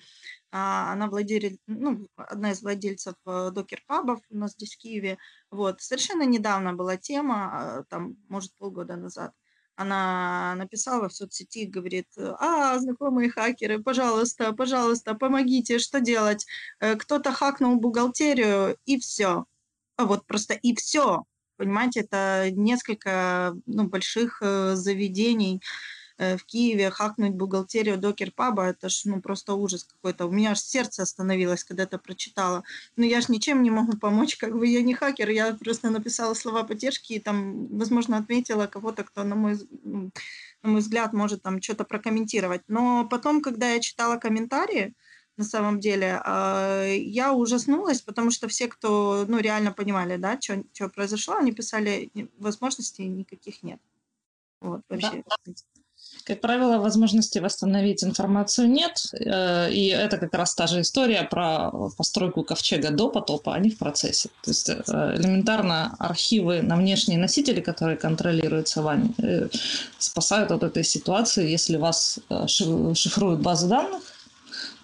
она владелец, ну, одна из владельцев э, докер-пабов у нас здесь в Киеве. Вот, совершенно недавно была тема, э, там, может, полгода назад она написала в соцсети, говорит, а, знакомые хакеры, пожалуйста, пожалуйста, помогите, что делать? Э, кто-то хакнул бухгалтерию, и все. А вот просто и все. Понимаете, это несколько ну, больших э, заведений в Киеве, хакнуть бухгалтерию докер-паба, это ж ну, просто ужас какой-то. У меня аж сердце остановилось, когда это прочитала. Но я ж ничем не могу помочь, как бы я не хакер, я просто написала слова поддержки и там, возможно, отметила кого-то, кто, на мой на мой взгляд, может там что-то прокомментировать. Но потом, когда я читала комментарии, на самом деле, э, я ужаснулась, потому что все, кто ну, реально понимали, да, что произошло, они писали, возможностей никаких нет. Вот, вообще. Да. Как правило, возможности восстановить информацию нет, э, и это как раз та же история про постройку ковчега до потопа, они в процессе. То есть э, элементарно архивы на внешние носители, которые контролируются вами, спасают от этой ситуации, если вас шифруют базы данных,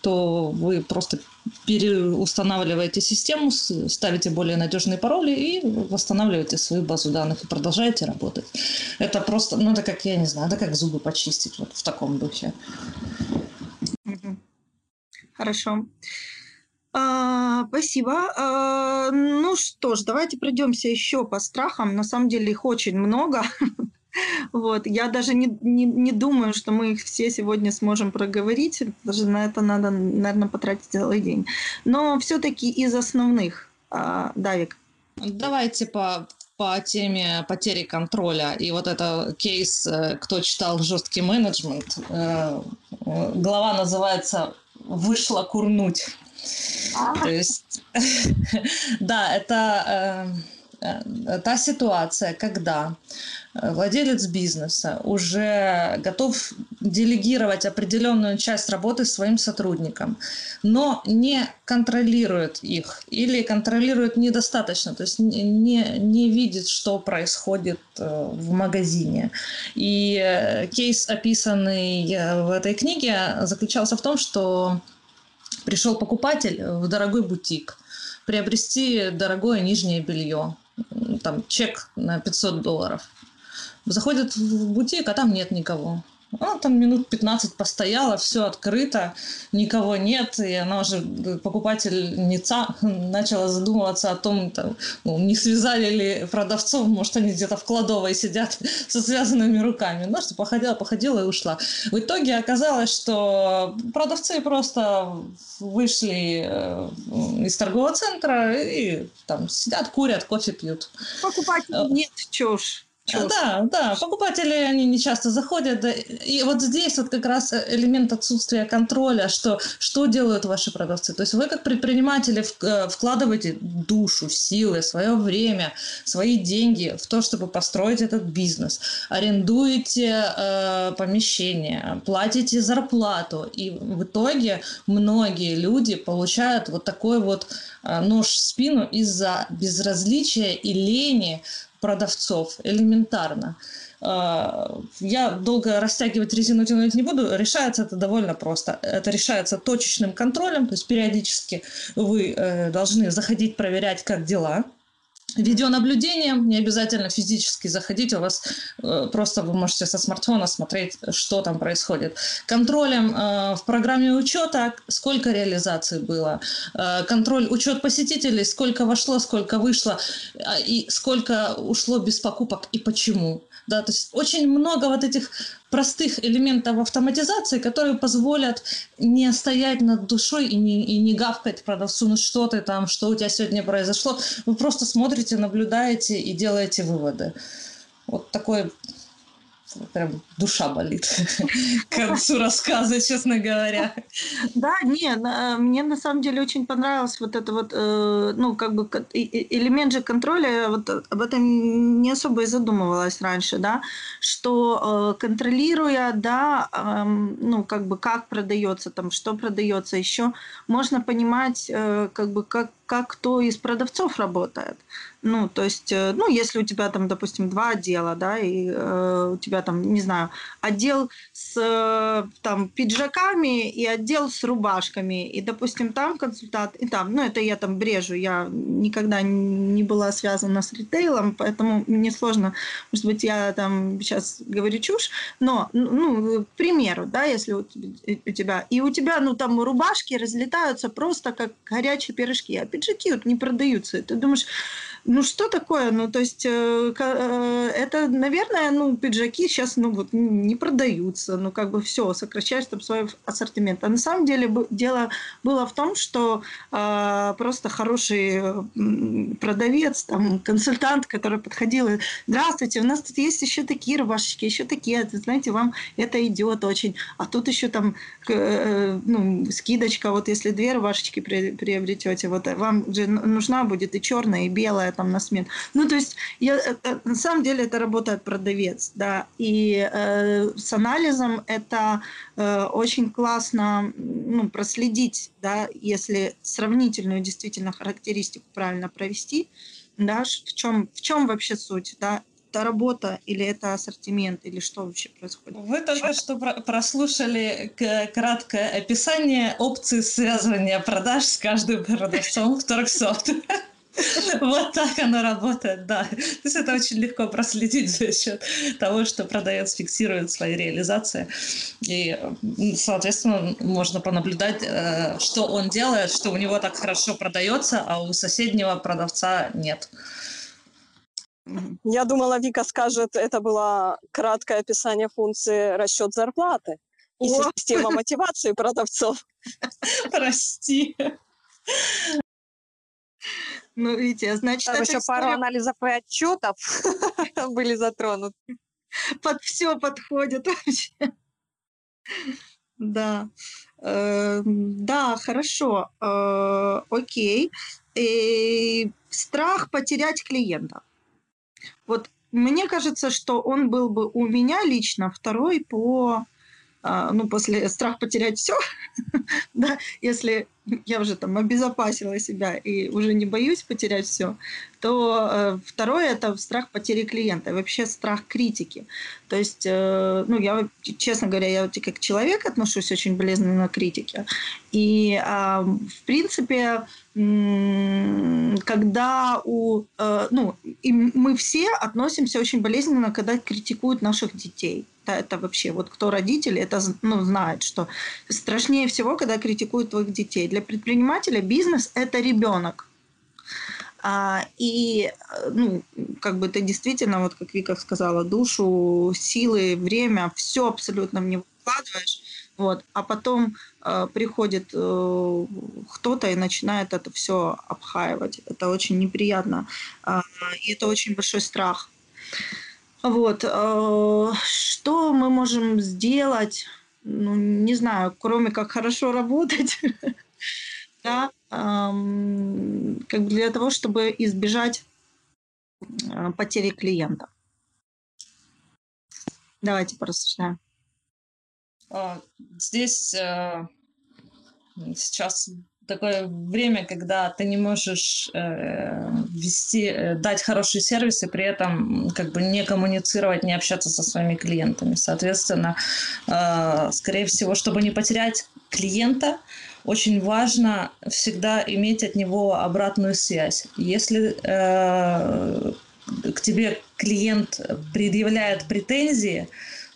то вы просто переустанавливаете систему, ставите более надежные пароли и восстанавливаете свою базу данных и продолжаете работать. Это просто, ну это как, я не знаю, это как зубы почистить вот в таком духе. Хорошо. А, спасибо. А, ну что ж, давайте пройдемся еще по страхам. На самом деле их очень много. *laughs* Вот. Я даже не, не, не думаю, что мы их все сегодня сможем проговорить. Даже на это надо, наверное, потратить целый день. Но все-таки из основных. А, Давик. Давайте по, по теме потери контроля. И вот это кейс, э, кто читал жесткий менеджмент, э, глава называется «Вышла курнуть». А. То есть, *laughs* да, это э, та ситуация, когда Э, владелец бизнеса уже готов делегировать определенную часть работы своим сотрудникам, но не контролирует их или контролирует недостаточно, то есть не, не видит, что происходит э, в магазине. И э, кейс, описанный в этой книге, заключался в том, что пришел покупатель в дорогой бутик приобрести дорогое нижнее белье, там чек на 500 долларов – Заходит в бутик, а там нет никого. Она там минут 15 постояла, все открыто, никого нет, и она уже, покупательница, начала задумываться о том, там, ну, не связали ли продавцов, может, они где-то в кладовой сидят *laughs* со связанными руками. Ну, что походила, походила и ушла. В итоге оказалось, что продавцы просто вышли э, из торгового центра и там сидят, курят, кофе пьют. Покупателей э, нет, чушь. Да, да, покупатели, они не часто заходят. И вот здесь вот как раз элемент отсутствия контроля, что, что делают ваши продавцы. То есть вы как предприниматели э, вкладываете душу, силы, свое время, свои деньги в то, чтобы построить этот бизнес. Арендуете э, помещение, платите зарплату. И в итоге многие люди получают вот такой вот э, нож в спину из-за безразличия и лени продавцов элементарно. А, я долго растягивать резину тянуть не буду. Решается это довольно просто. Это решается точечным контролем, то есть периодически вы э, должны заходить проверять, как дела Видеонаблюдением, не обязательно физически заходить, у вас э, просто вы можете со смартфона смотреть, что там происходит. Контролем э, в программе учета, сколько реализаций было. Э, контроль, учет посетителей, сколько вошло, сколько вышло, э, и сколько ушло без покупок и почему. Да, то есть очень много вот этих простых элементов автоматизации, которые позволят не стоять над душой и не, и не гавкать продавцу, ну что ты там, что у тебя сегодня произошло. Вы просто смотрите, наблюдаете и делаете выводы. Вот такой прям душа болит *laughs* к концу рассказа, честно говоря. Да, не, мне на самом деле очень понравилось вот это вот, э, ну, как бы элемент же контроля, вот об этом не особо и задумывалась раньше, да, что э, контролируя, да, ну, как бы как продается, там, что продается еще, можно понимать, э, как бы, как, как кто из продавцов работает. Ну, то есть, э, ну, если у тебя там, допустим, два отдела, да, и э, у тебя там, не знаю, отдел с э, там пиджаками и отдел с рубашками, и, допустим, там консультант, и там, ну, это я там брежу, я никогда не была связана с ритейлом, поэтому мне сложно, может быть, я там сейчас говорю чушь, но, ну, к примеру, да, если у тебя, и у тебя, ну, там рубашки разлетаются просто как горячие пирожки, а пиджаки вот не продаются, ты думаешь, ну что такое? Ну, то есть, э, э, это, наверное, ну, пиджаки сейчас, ну, вот, не продаются, ну, как бы все, сокращаешь там свой ассортимент. А на самом деле дело было в том, что э, просто хороший продавец, там, консультант, который подходил и, здравствуйте, у нас тут есть еще такие рубашечки, еще такие, знаете, вам это идет очень. А тут еще там, э, ну, скидочка, вот если две рубашечки приобретете, вот вам же нужна будет и черная, и белая там на смен. Ну, то есть, я, э, э, на самом деле это работает продавец, да, и э, с анализом это э, очень классно ну, проследить, да, если сравнительную действительно характеристику правильно провести, да, в чем, в чем вообще суть, да, это работа или это ассортимент, или что вообще происходит? Вы только что прослушали краткое описание опции связывания продаж с каждым продавцом в Торксофт. *laughs* Вот так оно работает, да. То есть это очень легко проследить за счет того, что продавец фиксирует свои реализации. И, соответственно, можно понаблюдать, э, что он делает, что у него так хорошо продается, а у соседнего продавца нет. Я думала, Вика скажет, это было краткое описание функции расчет зарплаты и О! система мотивации продавцов. *laughs* Прости. Ну, видите, значит, Там еще история... пару анализов и отчетов *laughs* были затронуты. Под все подходит вообще. Да. Эм, да, хорошо. Э, окей. Страх потерять клиента. Вот мне кажется, что он был бы у меня лично второй по а, ну, после страх потерять все, *laughs* да, если *laughs* я уже там обезопасила себя и уже не боюсь потерять все, то э, второе это страх потери клиента, вообще страх критики. То есть, э, ну, я, честно говоря, я вот как человек отношусь очень болезненно к критике. И, э, в принципе, когда у, э, ну, и мы все относимся очень болезненно, когда критикуют наших детей. Да, это вообще, вот кто родители, это ну, знает, что страшнее всего, когда критикуют твоих детей. Для предпринимателя бизнес – это ребенок. А, и, ну, как бы ты действительно, вот как Вика сказала, душу, силы, время, все абсолютно в него вкладываешь, вот, а потом э, приходит э, кто-то и начинает это все обхаивать. Это очень неприятно. Э, и это очень большой страх. Вот. Э, что мы можем сделать? Ну, не знаю, кроме как хорошо работать. *laughs* да, как бы для того, чтобы избежать э, потери клиента. Давайте порассуждаем. А, здесь э, сейчас такое время, когда ты не можешь э, вести, э, дать хороший сервис и при этом как бы не коммуницировать, не общаться со своими клиентами. Соответственно, скорее всего, чтобы не потерять клиента, очень важно всегда иметь от него обратную связь. Если э, к тебе клиент предъявляет претензии,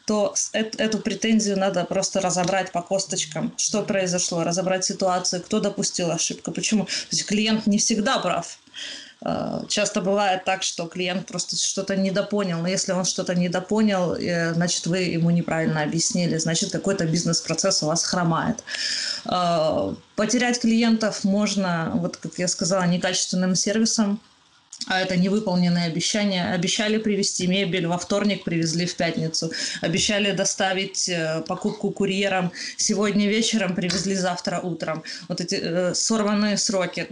то эту претензию надо просто разобрать по косточкам, что произошло, разобрать ситуацию, кто допустил ошибку, почему. То есть клиент не всегда прав. Э, часто бывает так, что клиент просто что-то недопонял, но если он что-то недопонял, э, значит, вы ему неправильно объяснили, значит, какой-то бизнес-процесс у вас хромает. Э, потерять клиентов можно, вот как я сказала, некачественным сервисом, а это невыполненные обещания. Обещали привезти мебель во вторник, привезли в пятницу. Обещали доставить покупку курьером сегодня вечером, привезли завтра утром. Вот эти сорванные сроки.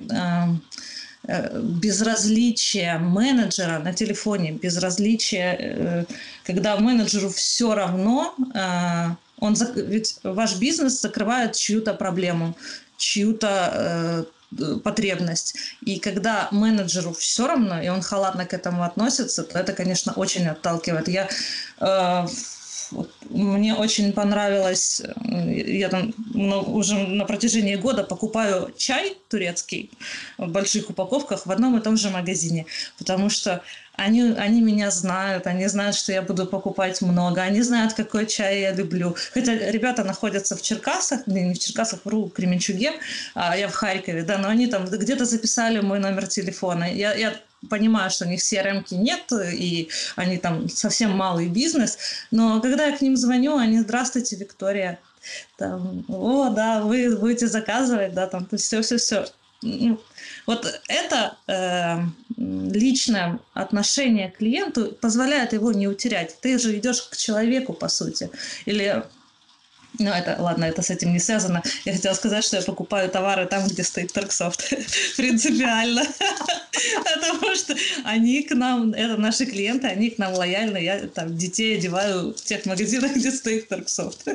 Э, безразличие менеджера на телефоне, безразличие, э, когда менеджеру все равно, э, он, ведь ваш бизнес закрывает чью-то проблему, чью-то потребность. И когда менеджеру все равно, и он халатно к этому относится, то это, конечно, очень отталкивает. Я мне очень понравилось, э, я там много, уже на протяжении года покупаю чай турецкий в больших упаковках в одном и том же магазине, потому что они, они меня знают, они знают, что я буду покупать много, они знают, какой чай я люблю. Хотя ребята находятся в Черкасах, не в Черкасах, в Кременчуге, а я в Харькове, да, но они там где-то записали мой номер телефона. Я, я понимаю, что у них CRM нет, и они там совсем малый бизнес, но когда я к ним звоню, они, здравствуйте, Виктория, там, о, да, вы будете заказывать, да, там, все-все-все. Ну, вот это э, личное отношение к клиенту позволяет его не утерять. Ты же идешь к человеку, по сути. Или ну, это, ладно, это с этим не связано. Я хотела сказать, что я покупаю товары там, где стоит Торксофт. *laughs* Принципиально. *laughs* Потому что они к нам, это наши клиенты, они к нам лояльны. Я там детей одеваю в тех магазинах, *laughs* где стоит Торксофт.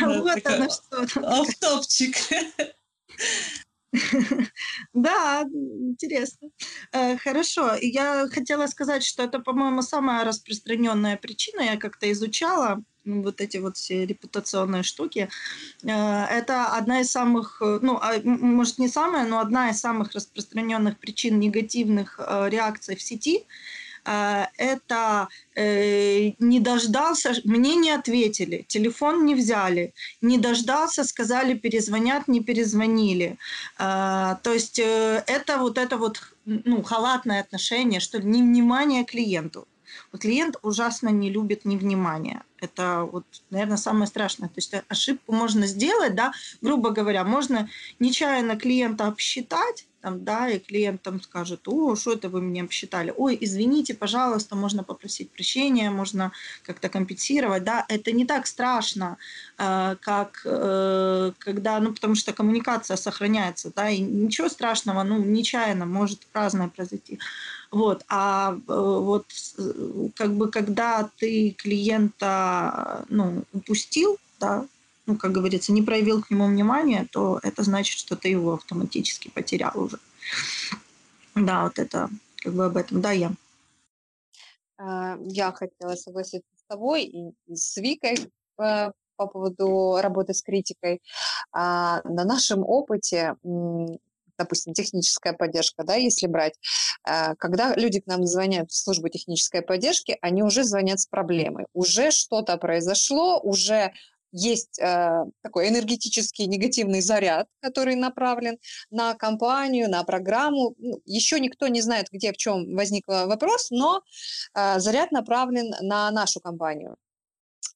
Вот оно что. Автопчик. Да, интересно. Э, хорошо. Я хотела сказать, что это, по-моему, самая распространенная причина. Я как-то изучала вот эти вот все репутационные штуки. Э, это одна из самых, э, ну, а, может, не самая, но одна из самых распространенных причин негативных реакций в сети – это э, не дождался, мне не ответили, телефон не взяли, не дождался, сказали перезвонят, не перезвонили. То есть э, это вот это вот ну, халатное отношение, что ли, невнимание клиенту. Клиент ужасно не любит невнимание. Это вот, наверное, самое страшное. То есть ошибку можно сделать, да, грубо говоря, можно нечаянно клиента обсчитать, там, да, и клиент там скажет, о, что это вы мне посчитали, ой, извините, пожалуйста, можно попросить прощения, можно как-то компенсировать, да, это не так страшно, э, как э, когда, ну, потому что коммуникация сохраняется, да, и ничего страшного, ну, нечаянно может разное произойти. Вот, а э, вот как бы когда ты клиента, ну, упустил, да, ну, как говорится, не проявил к нему внимания, то это значит, что ты его автоматически потерял уже. Да, вот это как бы об этом. Да, я. А, я хотела согласиться с тобой и с Викой э, по поводу работы с критикой. А, на нашем опыте, допустим, техническая поддержка, да, если брать, а, когда люди к нам звонят в службу технической поддержки, они уже звонят с проблемой. Уже что-то произошло, уже есть э, такой энергетический негативный заряд, который направлен на компанию, на программу. Ну, еще никто не знает, где, в чем возник вопрос, но э, заряд направлен на нашу компанию.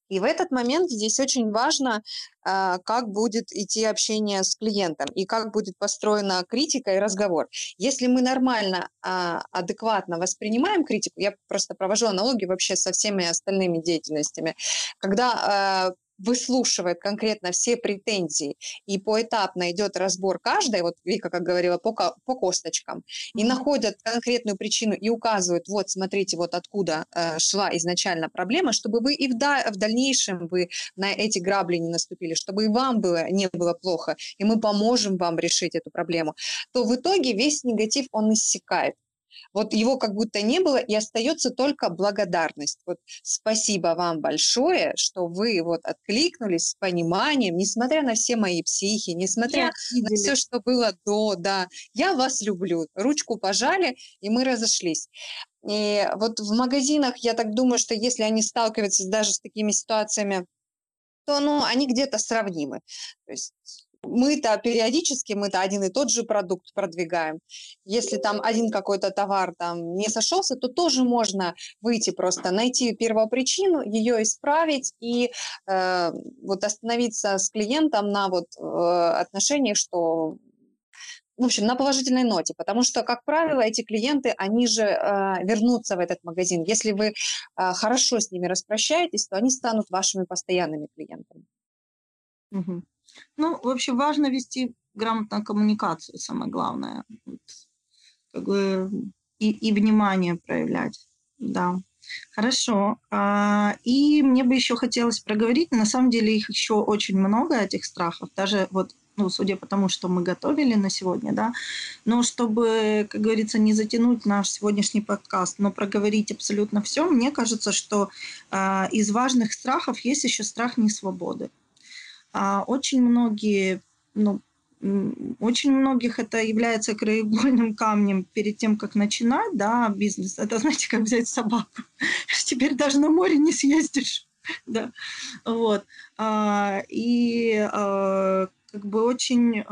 И в этот момент здесь очень важно, э, как будет идти общение с клиентом и как будет построена критика и разговор. Если мы нормально, э, адекватно воспринимаем критику, я просто провожу аналогию вообще со всеми остальными деятельностями, когда э, выслушивает конкретно все претензии. И поэтапно идет разбор каждой, вот Вика, как говорила, по, по косточкам, и находят конкретную причину и указывают, вот, смотрите, вот откуда э, шла изначально проблема, чтобы вы и в, да, в дальнейшем вы на эти грабли не наступили, чтобы и вам было, не было плохо, и мы поможем вам решить эту проблему, то в итоге весь негатив, он иссякает. Вот его как будто не было, и остается только благодарность. Вот спасибо вам большое, что вы вот откликнулись с пониманием, несмотря на все мои психи, несмотря я на все, что было до, да. Я вас люблю. Ручку пожали, и мы разошлись. И вот в магазинах, я так думаю, что если они сталкиваются даже с такими ситуациями, то ну, они где-то сравнимы. То есть мы-то периодически, мы-то один и тот же продукт продвигаем. Если там один какой-то товар там не сошелся, то тоже можно выйти просто, найти первопричину, ее исправить и э, вот остановиться с клиентом на вот э, отношениях, что в общем, на положительной ноте, потому что, как правило, эти клиенты, они же э, вернутся в этот магазин. Если вы э, хорошо с ними распрощаетесь, то они станут вашими постоянными клиентами. Угу. Ну, в общем, важно вести грамотную коммуникацию, самое главное. Вот, как бы и, и внимание проявлять. Да. Хорошо. А, и мне бы еще хотелось проговорить, на самом деле их еще очень много, этих страхов, даже вот ну, судя по тому, что мы готовили на сегодня, да, но чтобы, как говорится, не затянуть наш сегодняшний подкаст, но проговорить абсолютно все, мне кажется, что э, из важных страхов есть еще страх несвободы. А очень многие, ну, очень многих это является краеугольным камнем перед тем, как начинать да, бизнес. Это, знаете, как взять собаку. *laughs* Теперь даже на море не съездишь. *laughs* Да. Вот. А, и а, как бы очень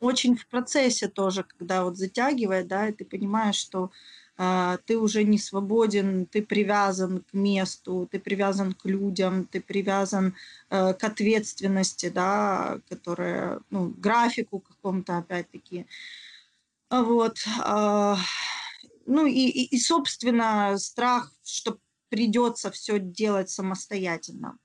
очень в процессе тоже, когда вот затягивает, да, и ты понимаешь, что ты уже не свободен, ты привязан к месту, ты привязан к людям, ты привязан э, к ответственности, да, которая, ну, графику какому-то, опять-таки. Вот. Э, ну и, и, и, собственно, страх, что придется все делать самостоятельно.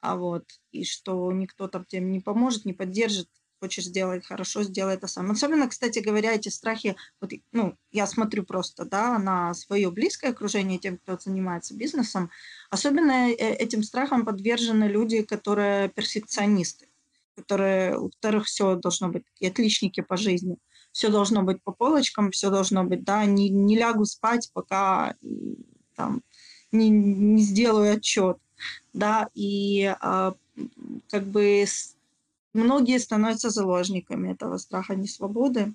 А вот, и что никто там тебе не поможет, не поддержит, хочешь сделать хорошо, сделай это сам. Особенно, кстати говоря, эти страхи, вот, ну, я смотрю просто, да, на свое близкое окружение тем, кто занимается бизнесом, особенно э, этим страхам подвержены люди, которые перфекционисты, которые, у которых все должно быть, такие отличники по жизни, все должно быть по полочкам, все должно быть, да, не, не лягу спать, пока там, не, не сделаю отчет, да, и а, как бы многие становятся заложниками этого страха несвободы.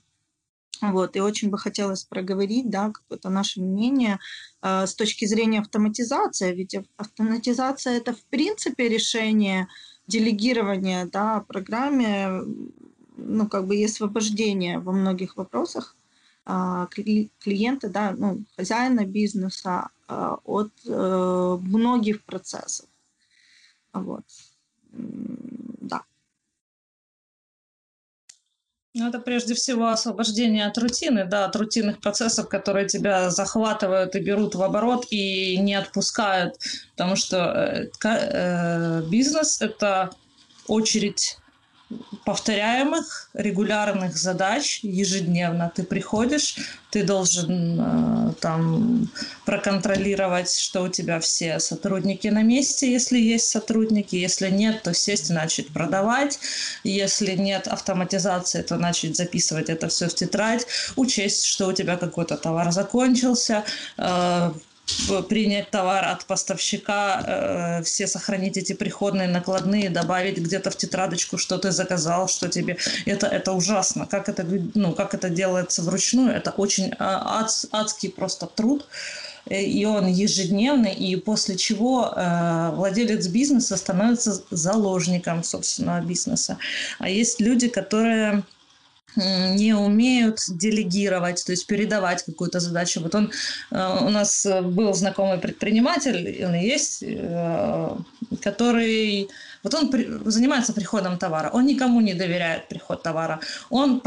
Вот, и очень бы хотелось проговорить, да, какое-то наше мнение э, с точки зрения автоматизации, ведь автоматизация это в принципе решение делегирования, да, программе, ну, как бы и освобождение во многих вопросах э, клиента, да, ну, хозяина бизнеса э, от э, многих процессов. Вот. Ну, это прежде всего освобождение от рутины, да, от рутинных процессов, которые тебя захватывают и берут в оборот и не отпускают, потому что э, э, бизнес – это очередь повторяемых, регулярных задач ежедневно. Ты приходишь, ты должен э, там проконтролировать, что у тебя все сотрудники на месте, если есть сотрудники. Если нет, то сесть и начать продавать. Если нет автоматизации, то начать записывать это все в тетрадь, учесть, что у тебя какой-то товар закончился, э, принять товар от поставщика, э, все сохранить эти приходные накладные, добавить где-то в тетрадочку, что ты заказал, что тебе... Это, это ужасно. Как это, ну, как это делается вручную, это очень а, ад, адский просто труд э, и он ежедневный, и после чего э, владелец бизнеса становится заложником собственного бизнеса. А есть люди, которые не умеют делегировать, то есть передавать какую-то задачу. Вот он, э, у нас был знакомый предприниматель, он есть, э, который, вот он занимается приходом товара, он никому не доверяет приход товара, он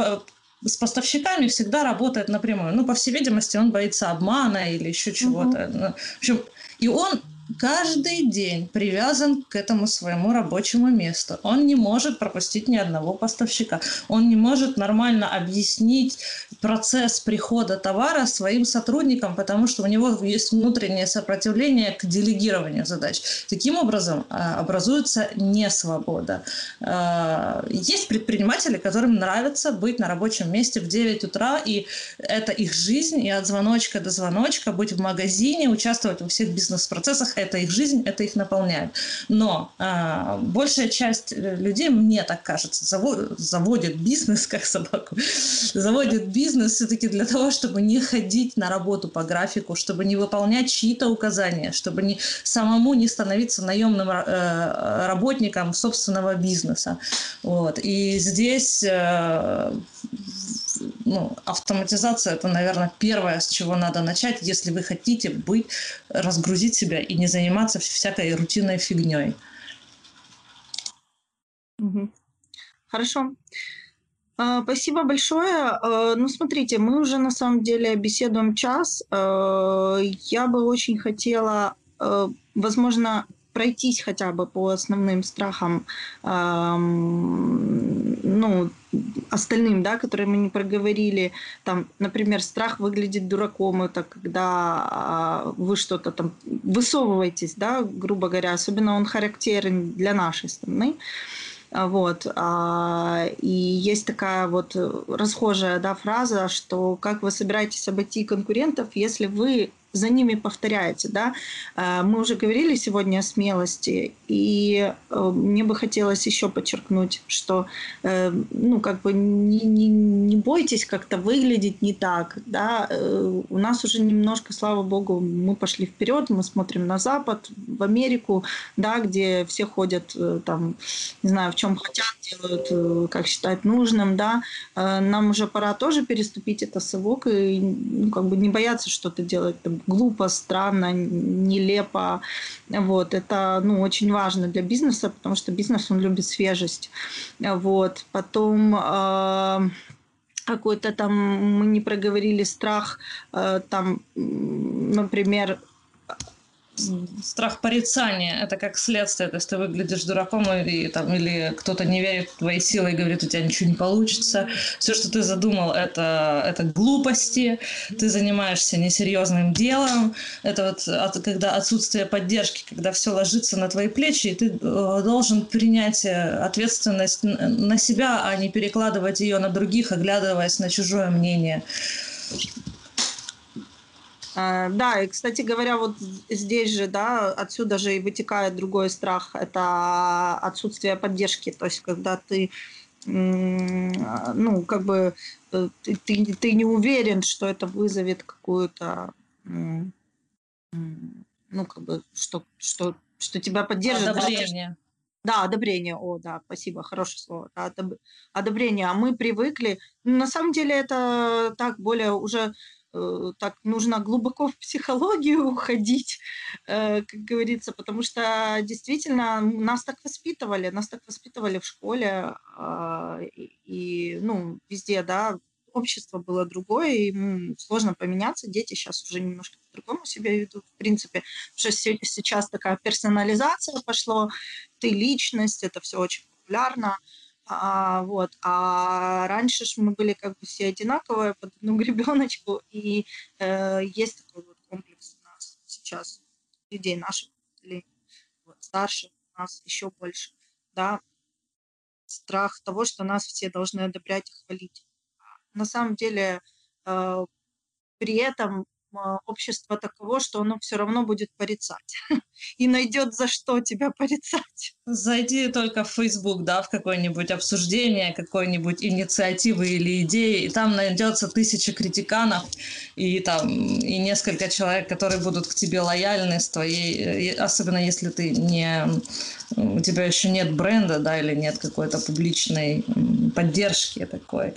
с поставщиками всегда работает напрямую. Ну, по всей видимости, он боится обмана или еще чего-то. Uh-huh. В общем, и он каждый день привязан к этому своему рабочему месту. Он не может пропустить ни одного поставщика. Он не может нормально объяснить процесс прихода товара своим сотрудникам, потому что у него есть внутреннее сопротивление к делегированию задач. Таким образом а, образуется несвобода. А, есть предприниматели, которым нравится быть на рабочем месте в 9 утра, и это их жизнь, и от звоночка до звоночка быть в магазине, участвовать во всех бизнес-процессах это их жизнь, это их наполняет. Но а, большая часть э, людей, мне так кажется, заводит, заводит бизнес, как собаку, *laughs* заводит бизнес все-таки для того, чтобы не ходить на работу по графику, чтобы не выполнять чьи-то указания, чтобы не, самому не становиться наемным э, работником собственного бизнеса. Вот. И здесь э, ну, автоматизация это, наверное, первое, с чего надо начать, если вы хотите быть, разгрузить себя и не заниматься всякой рутинной фигней. Хорошо. А, спасибо большое. А, ну, смотрите, мы уже на самом деле беседуем час. А, я бы очень хотела, возможно, пройтись хотя бы по основным страхам, ну, остальным, да, которые мы не проговорили, там, например, страх выглядеть дураком, это когда а, вы что-то там высовываетесь, да, грубо говоря, особенно он характерен для нашей страны. Вот. А, и есть такая вот расхожая да, фраза, что как вы собираетесь обойти конкурентов, если вы за ними повторяете, да. Э, мы уже говорили сегодня о смелости, и э, мне бы хотелось еще подчеркнуть, что, э, ну, как бы не, не, не бойтесь как-то выглядеть не так, да. У нас уже немножко, слава богу, мы пошли вперед, мы смотрим на Запад, в Америку, да, где все ходят там, не знаю, в чем хотят, делают, как считают нужным, да. Нам уже пора тоже переступить это совок и ну, как бы не бояться что-то делать глупо, странно, нелепо. Вот. Это ну, очень важно для бизнеса, потому что бизнес, он любит свежесть. Вот. Потом э, какой-то там, мы не проговорили страх, э, там, например, страх порицания – это как следствие. То есть ты выглядишь дураком или, там, или кто-то не верит в твои силы и говорит, у тебя ничего не получится. Все, что ты задумал, это, это глупости. Ты занимаешься несерьезным делом. Это вот от, когда отсутствие поддержки, когда все ложится на твои плечи, и ты э, должен принять э, ответственность на себя, а не перекладывать ее на других, оглядываясь на чужое мнение. А, да, и, кстати говоря, вот здесь же, да, отсюда же и вытекает другой страх, это отсутствие поддержки, то есть когда ты, ну, как бы, э, ты, ты, ты не уверен, что это вызовет какую-то, ну, как бы, что, что, что тебя поддержит. Одобрение. Да, одобрение. О, да, спасибо, хорошее слово. Да, одобрение. А мы привыкли. На самом деле это так более уже так нужно глубоко в психологию *laughs* уходить, э, как говорится, потому что действительно нас так воспитывали, нас так воспитывали в школе а, и, ну, везде, да, общество было другое, и сложно поменяться. Дети сейчас уже немножко по-другому себя ведут, в принципе, что сейчас такая персонализация пошла, ты личность, это все очень популярно. А, вот. а раньше ж мы были как бы все одинаковые под одну *laughs* гребеночку, и э, есть такой вот комплекс у нас сейчас, людей наших поколений, вот, старше нас еще больше, да, страх того, что нас все должны одобрять и хвалить. На самом деле, э, при этом а, общество таково, что оно все равно будет порицать *laughs* и найдет за что тебя порицать. Зайди только в Facebook, да, в какое-нибудь обсуждение, какой-нибудь инициативы или идеи, и там найдется тысяча критиканов и там и несколько человек, которые будут к тебе лояльны с твоей, особенно если ты не у тебя еще нет бренда, да, или нет какой-то публичной поддержки такой.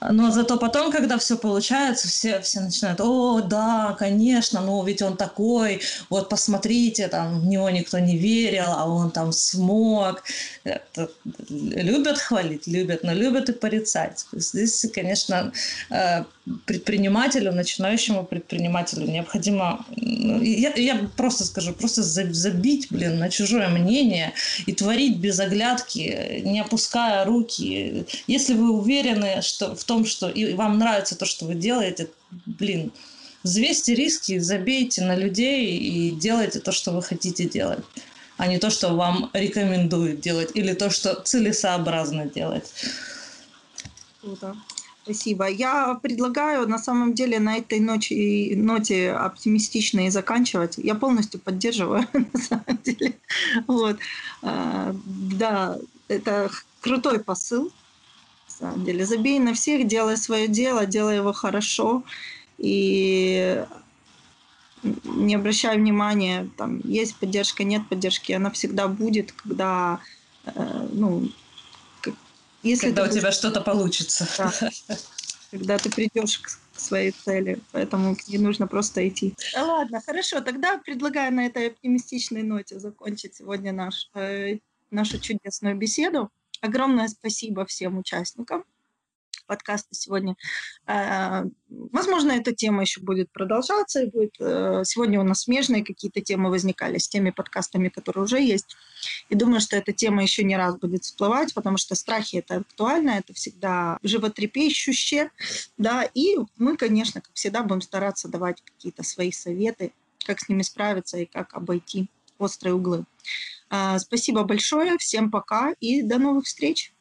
Но зато потом, когда все получается, все, все начинают, о, да, конечно, ну ведь он такой, вот посмотрите, там в него никто не верил, а он там смог. Это, любят хвалить, любят, но любят и порицать. Здесь, конечно, э, предпринимателю, начинающему предпринимателю необходимо, ну, я, я просто скажу, просто забить, блин, на чужое мнение и творить без оглядки, не опуская руки. Если вы уверены что, в том, что и вам нравится то, что вы делаете, блин, взвесьте риски, забейте на людей и делайте то, что вы хотите делать, а не то, что вам рекомендуют делать или то, что целесообразно делать. Круто. Спасибо. Я предлагаю на самом деле на этой ночи, ноте оптимистичной заканчивать. Я полностью поддерживаю, *laughs* на самом деле. Вот. А, да, это крутой посыл. На самом деле. Забей на всех, делай свое дело, делай его хорошо. И не обращай внимания, там есть поддержка, нет поддержки, она всегда будет, когда э, ну, если когда у тебя что-то получится. Да. Когда ты придешь к своей цели, поэтому к ней нужно просто идти. Да ладно, хорошо, тогда предлагаю на этой оптимистичной ноте закончить сегодня наш, э, нашу чудесную беседу. Огромное спасибо всем участникам подкаста сегодня. Э, возможно, эта тема еще будет продолжаться. И будет, э, сегодня у нас смежные какие-то темы возникали с теми подкастами, которые уже есть. И думаю, что эта тема еще не раз будет всплывать, потому что страхи – это актуально, это всегда животрепещущее. Да? И мы, конечно, как всегда, будем стараться давать какие-то свои советы, как с ними справиться и как обойти острые углы. Э, спасибо большое, всем пока и до новых встреч!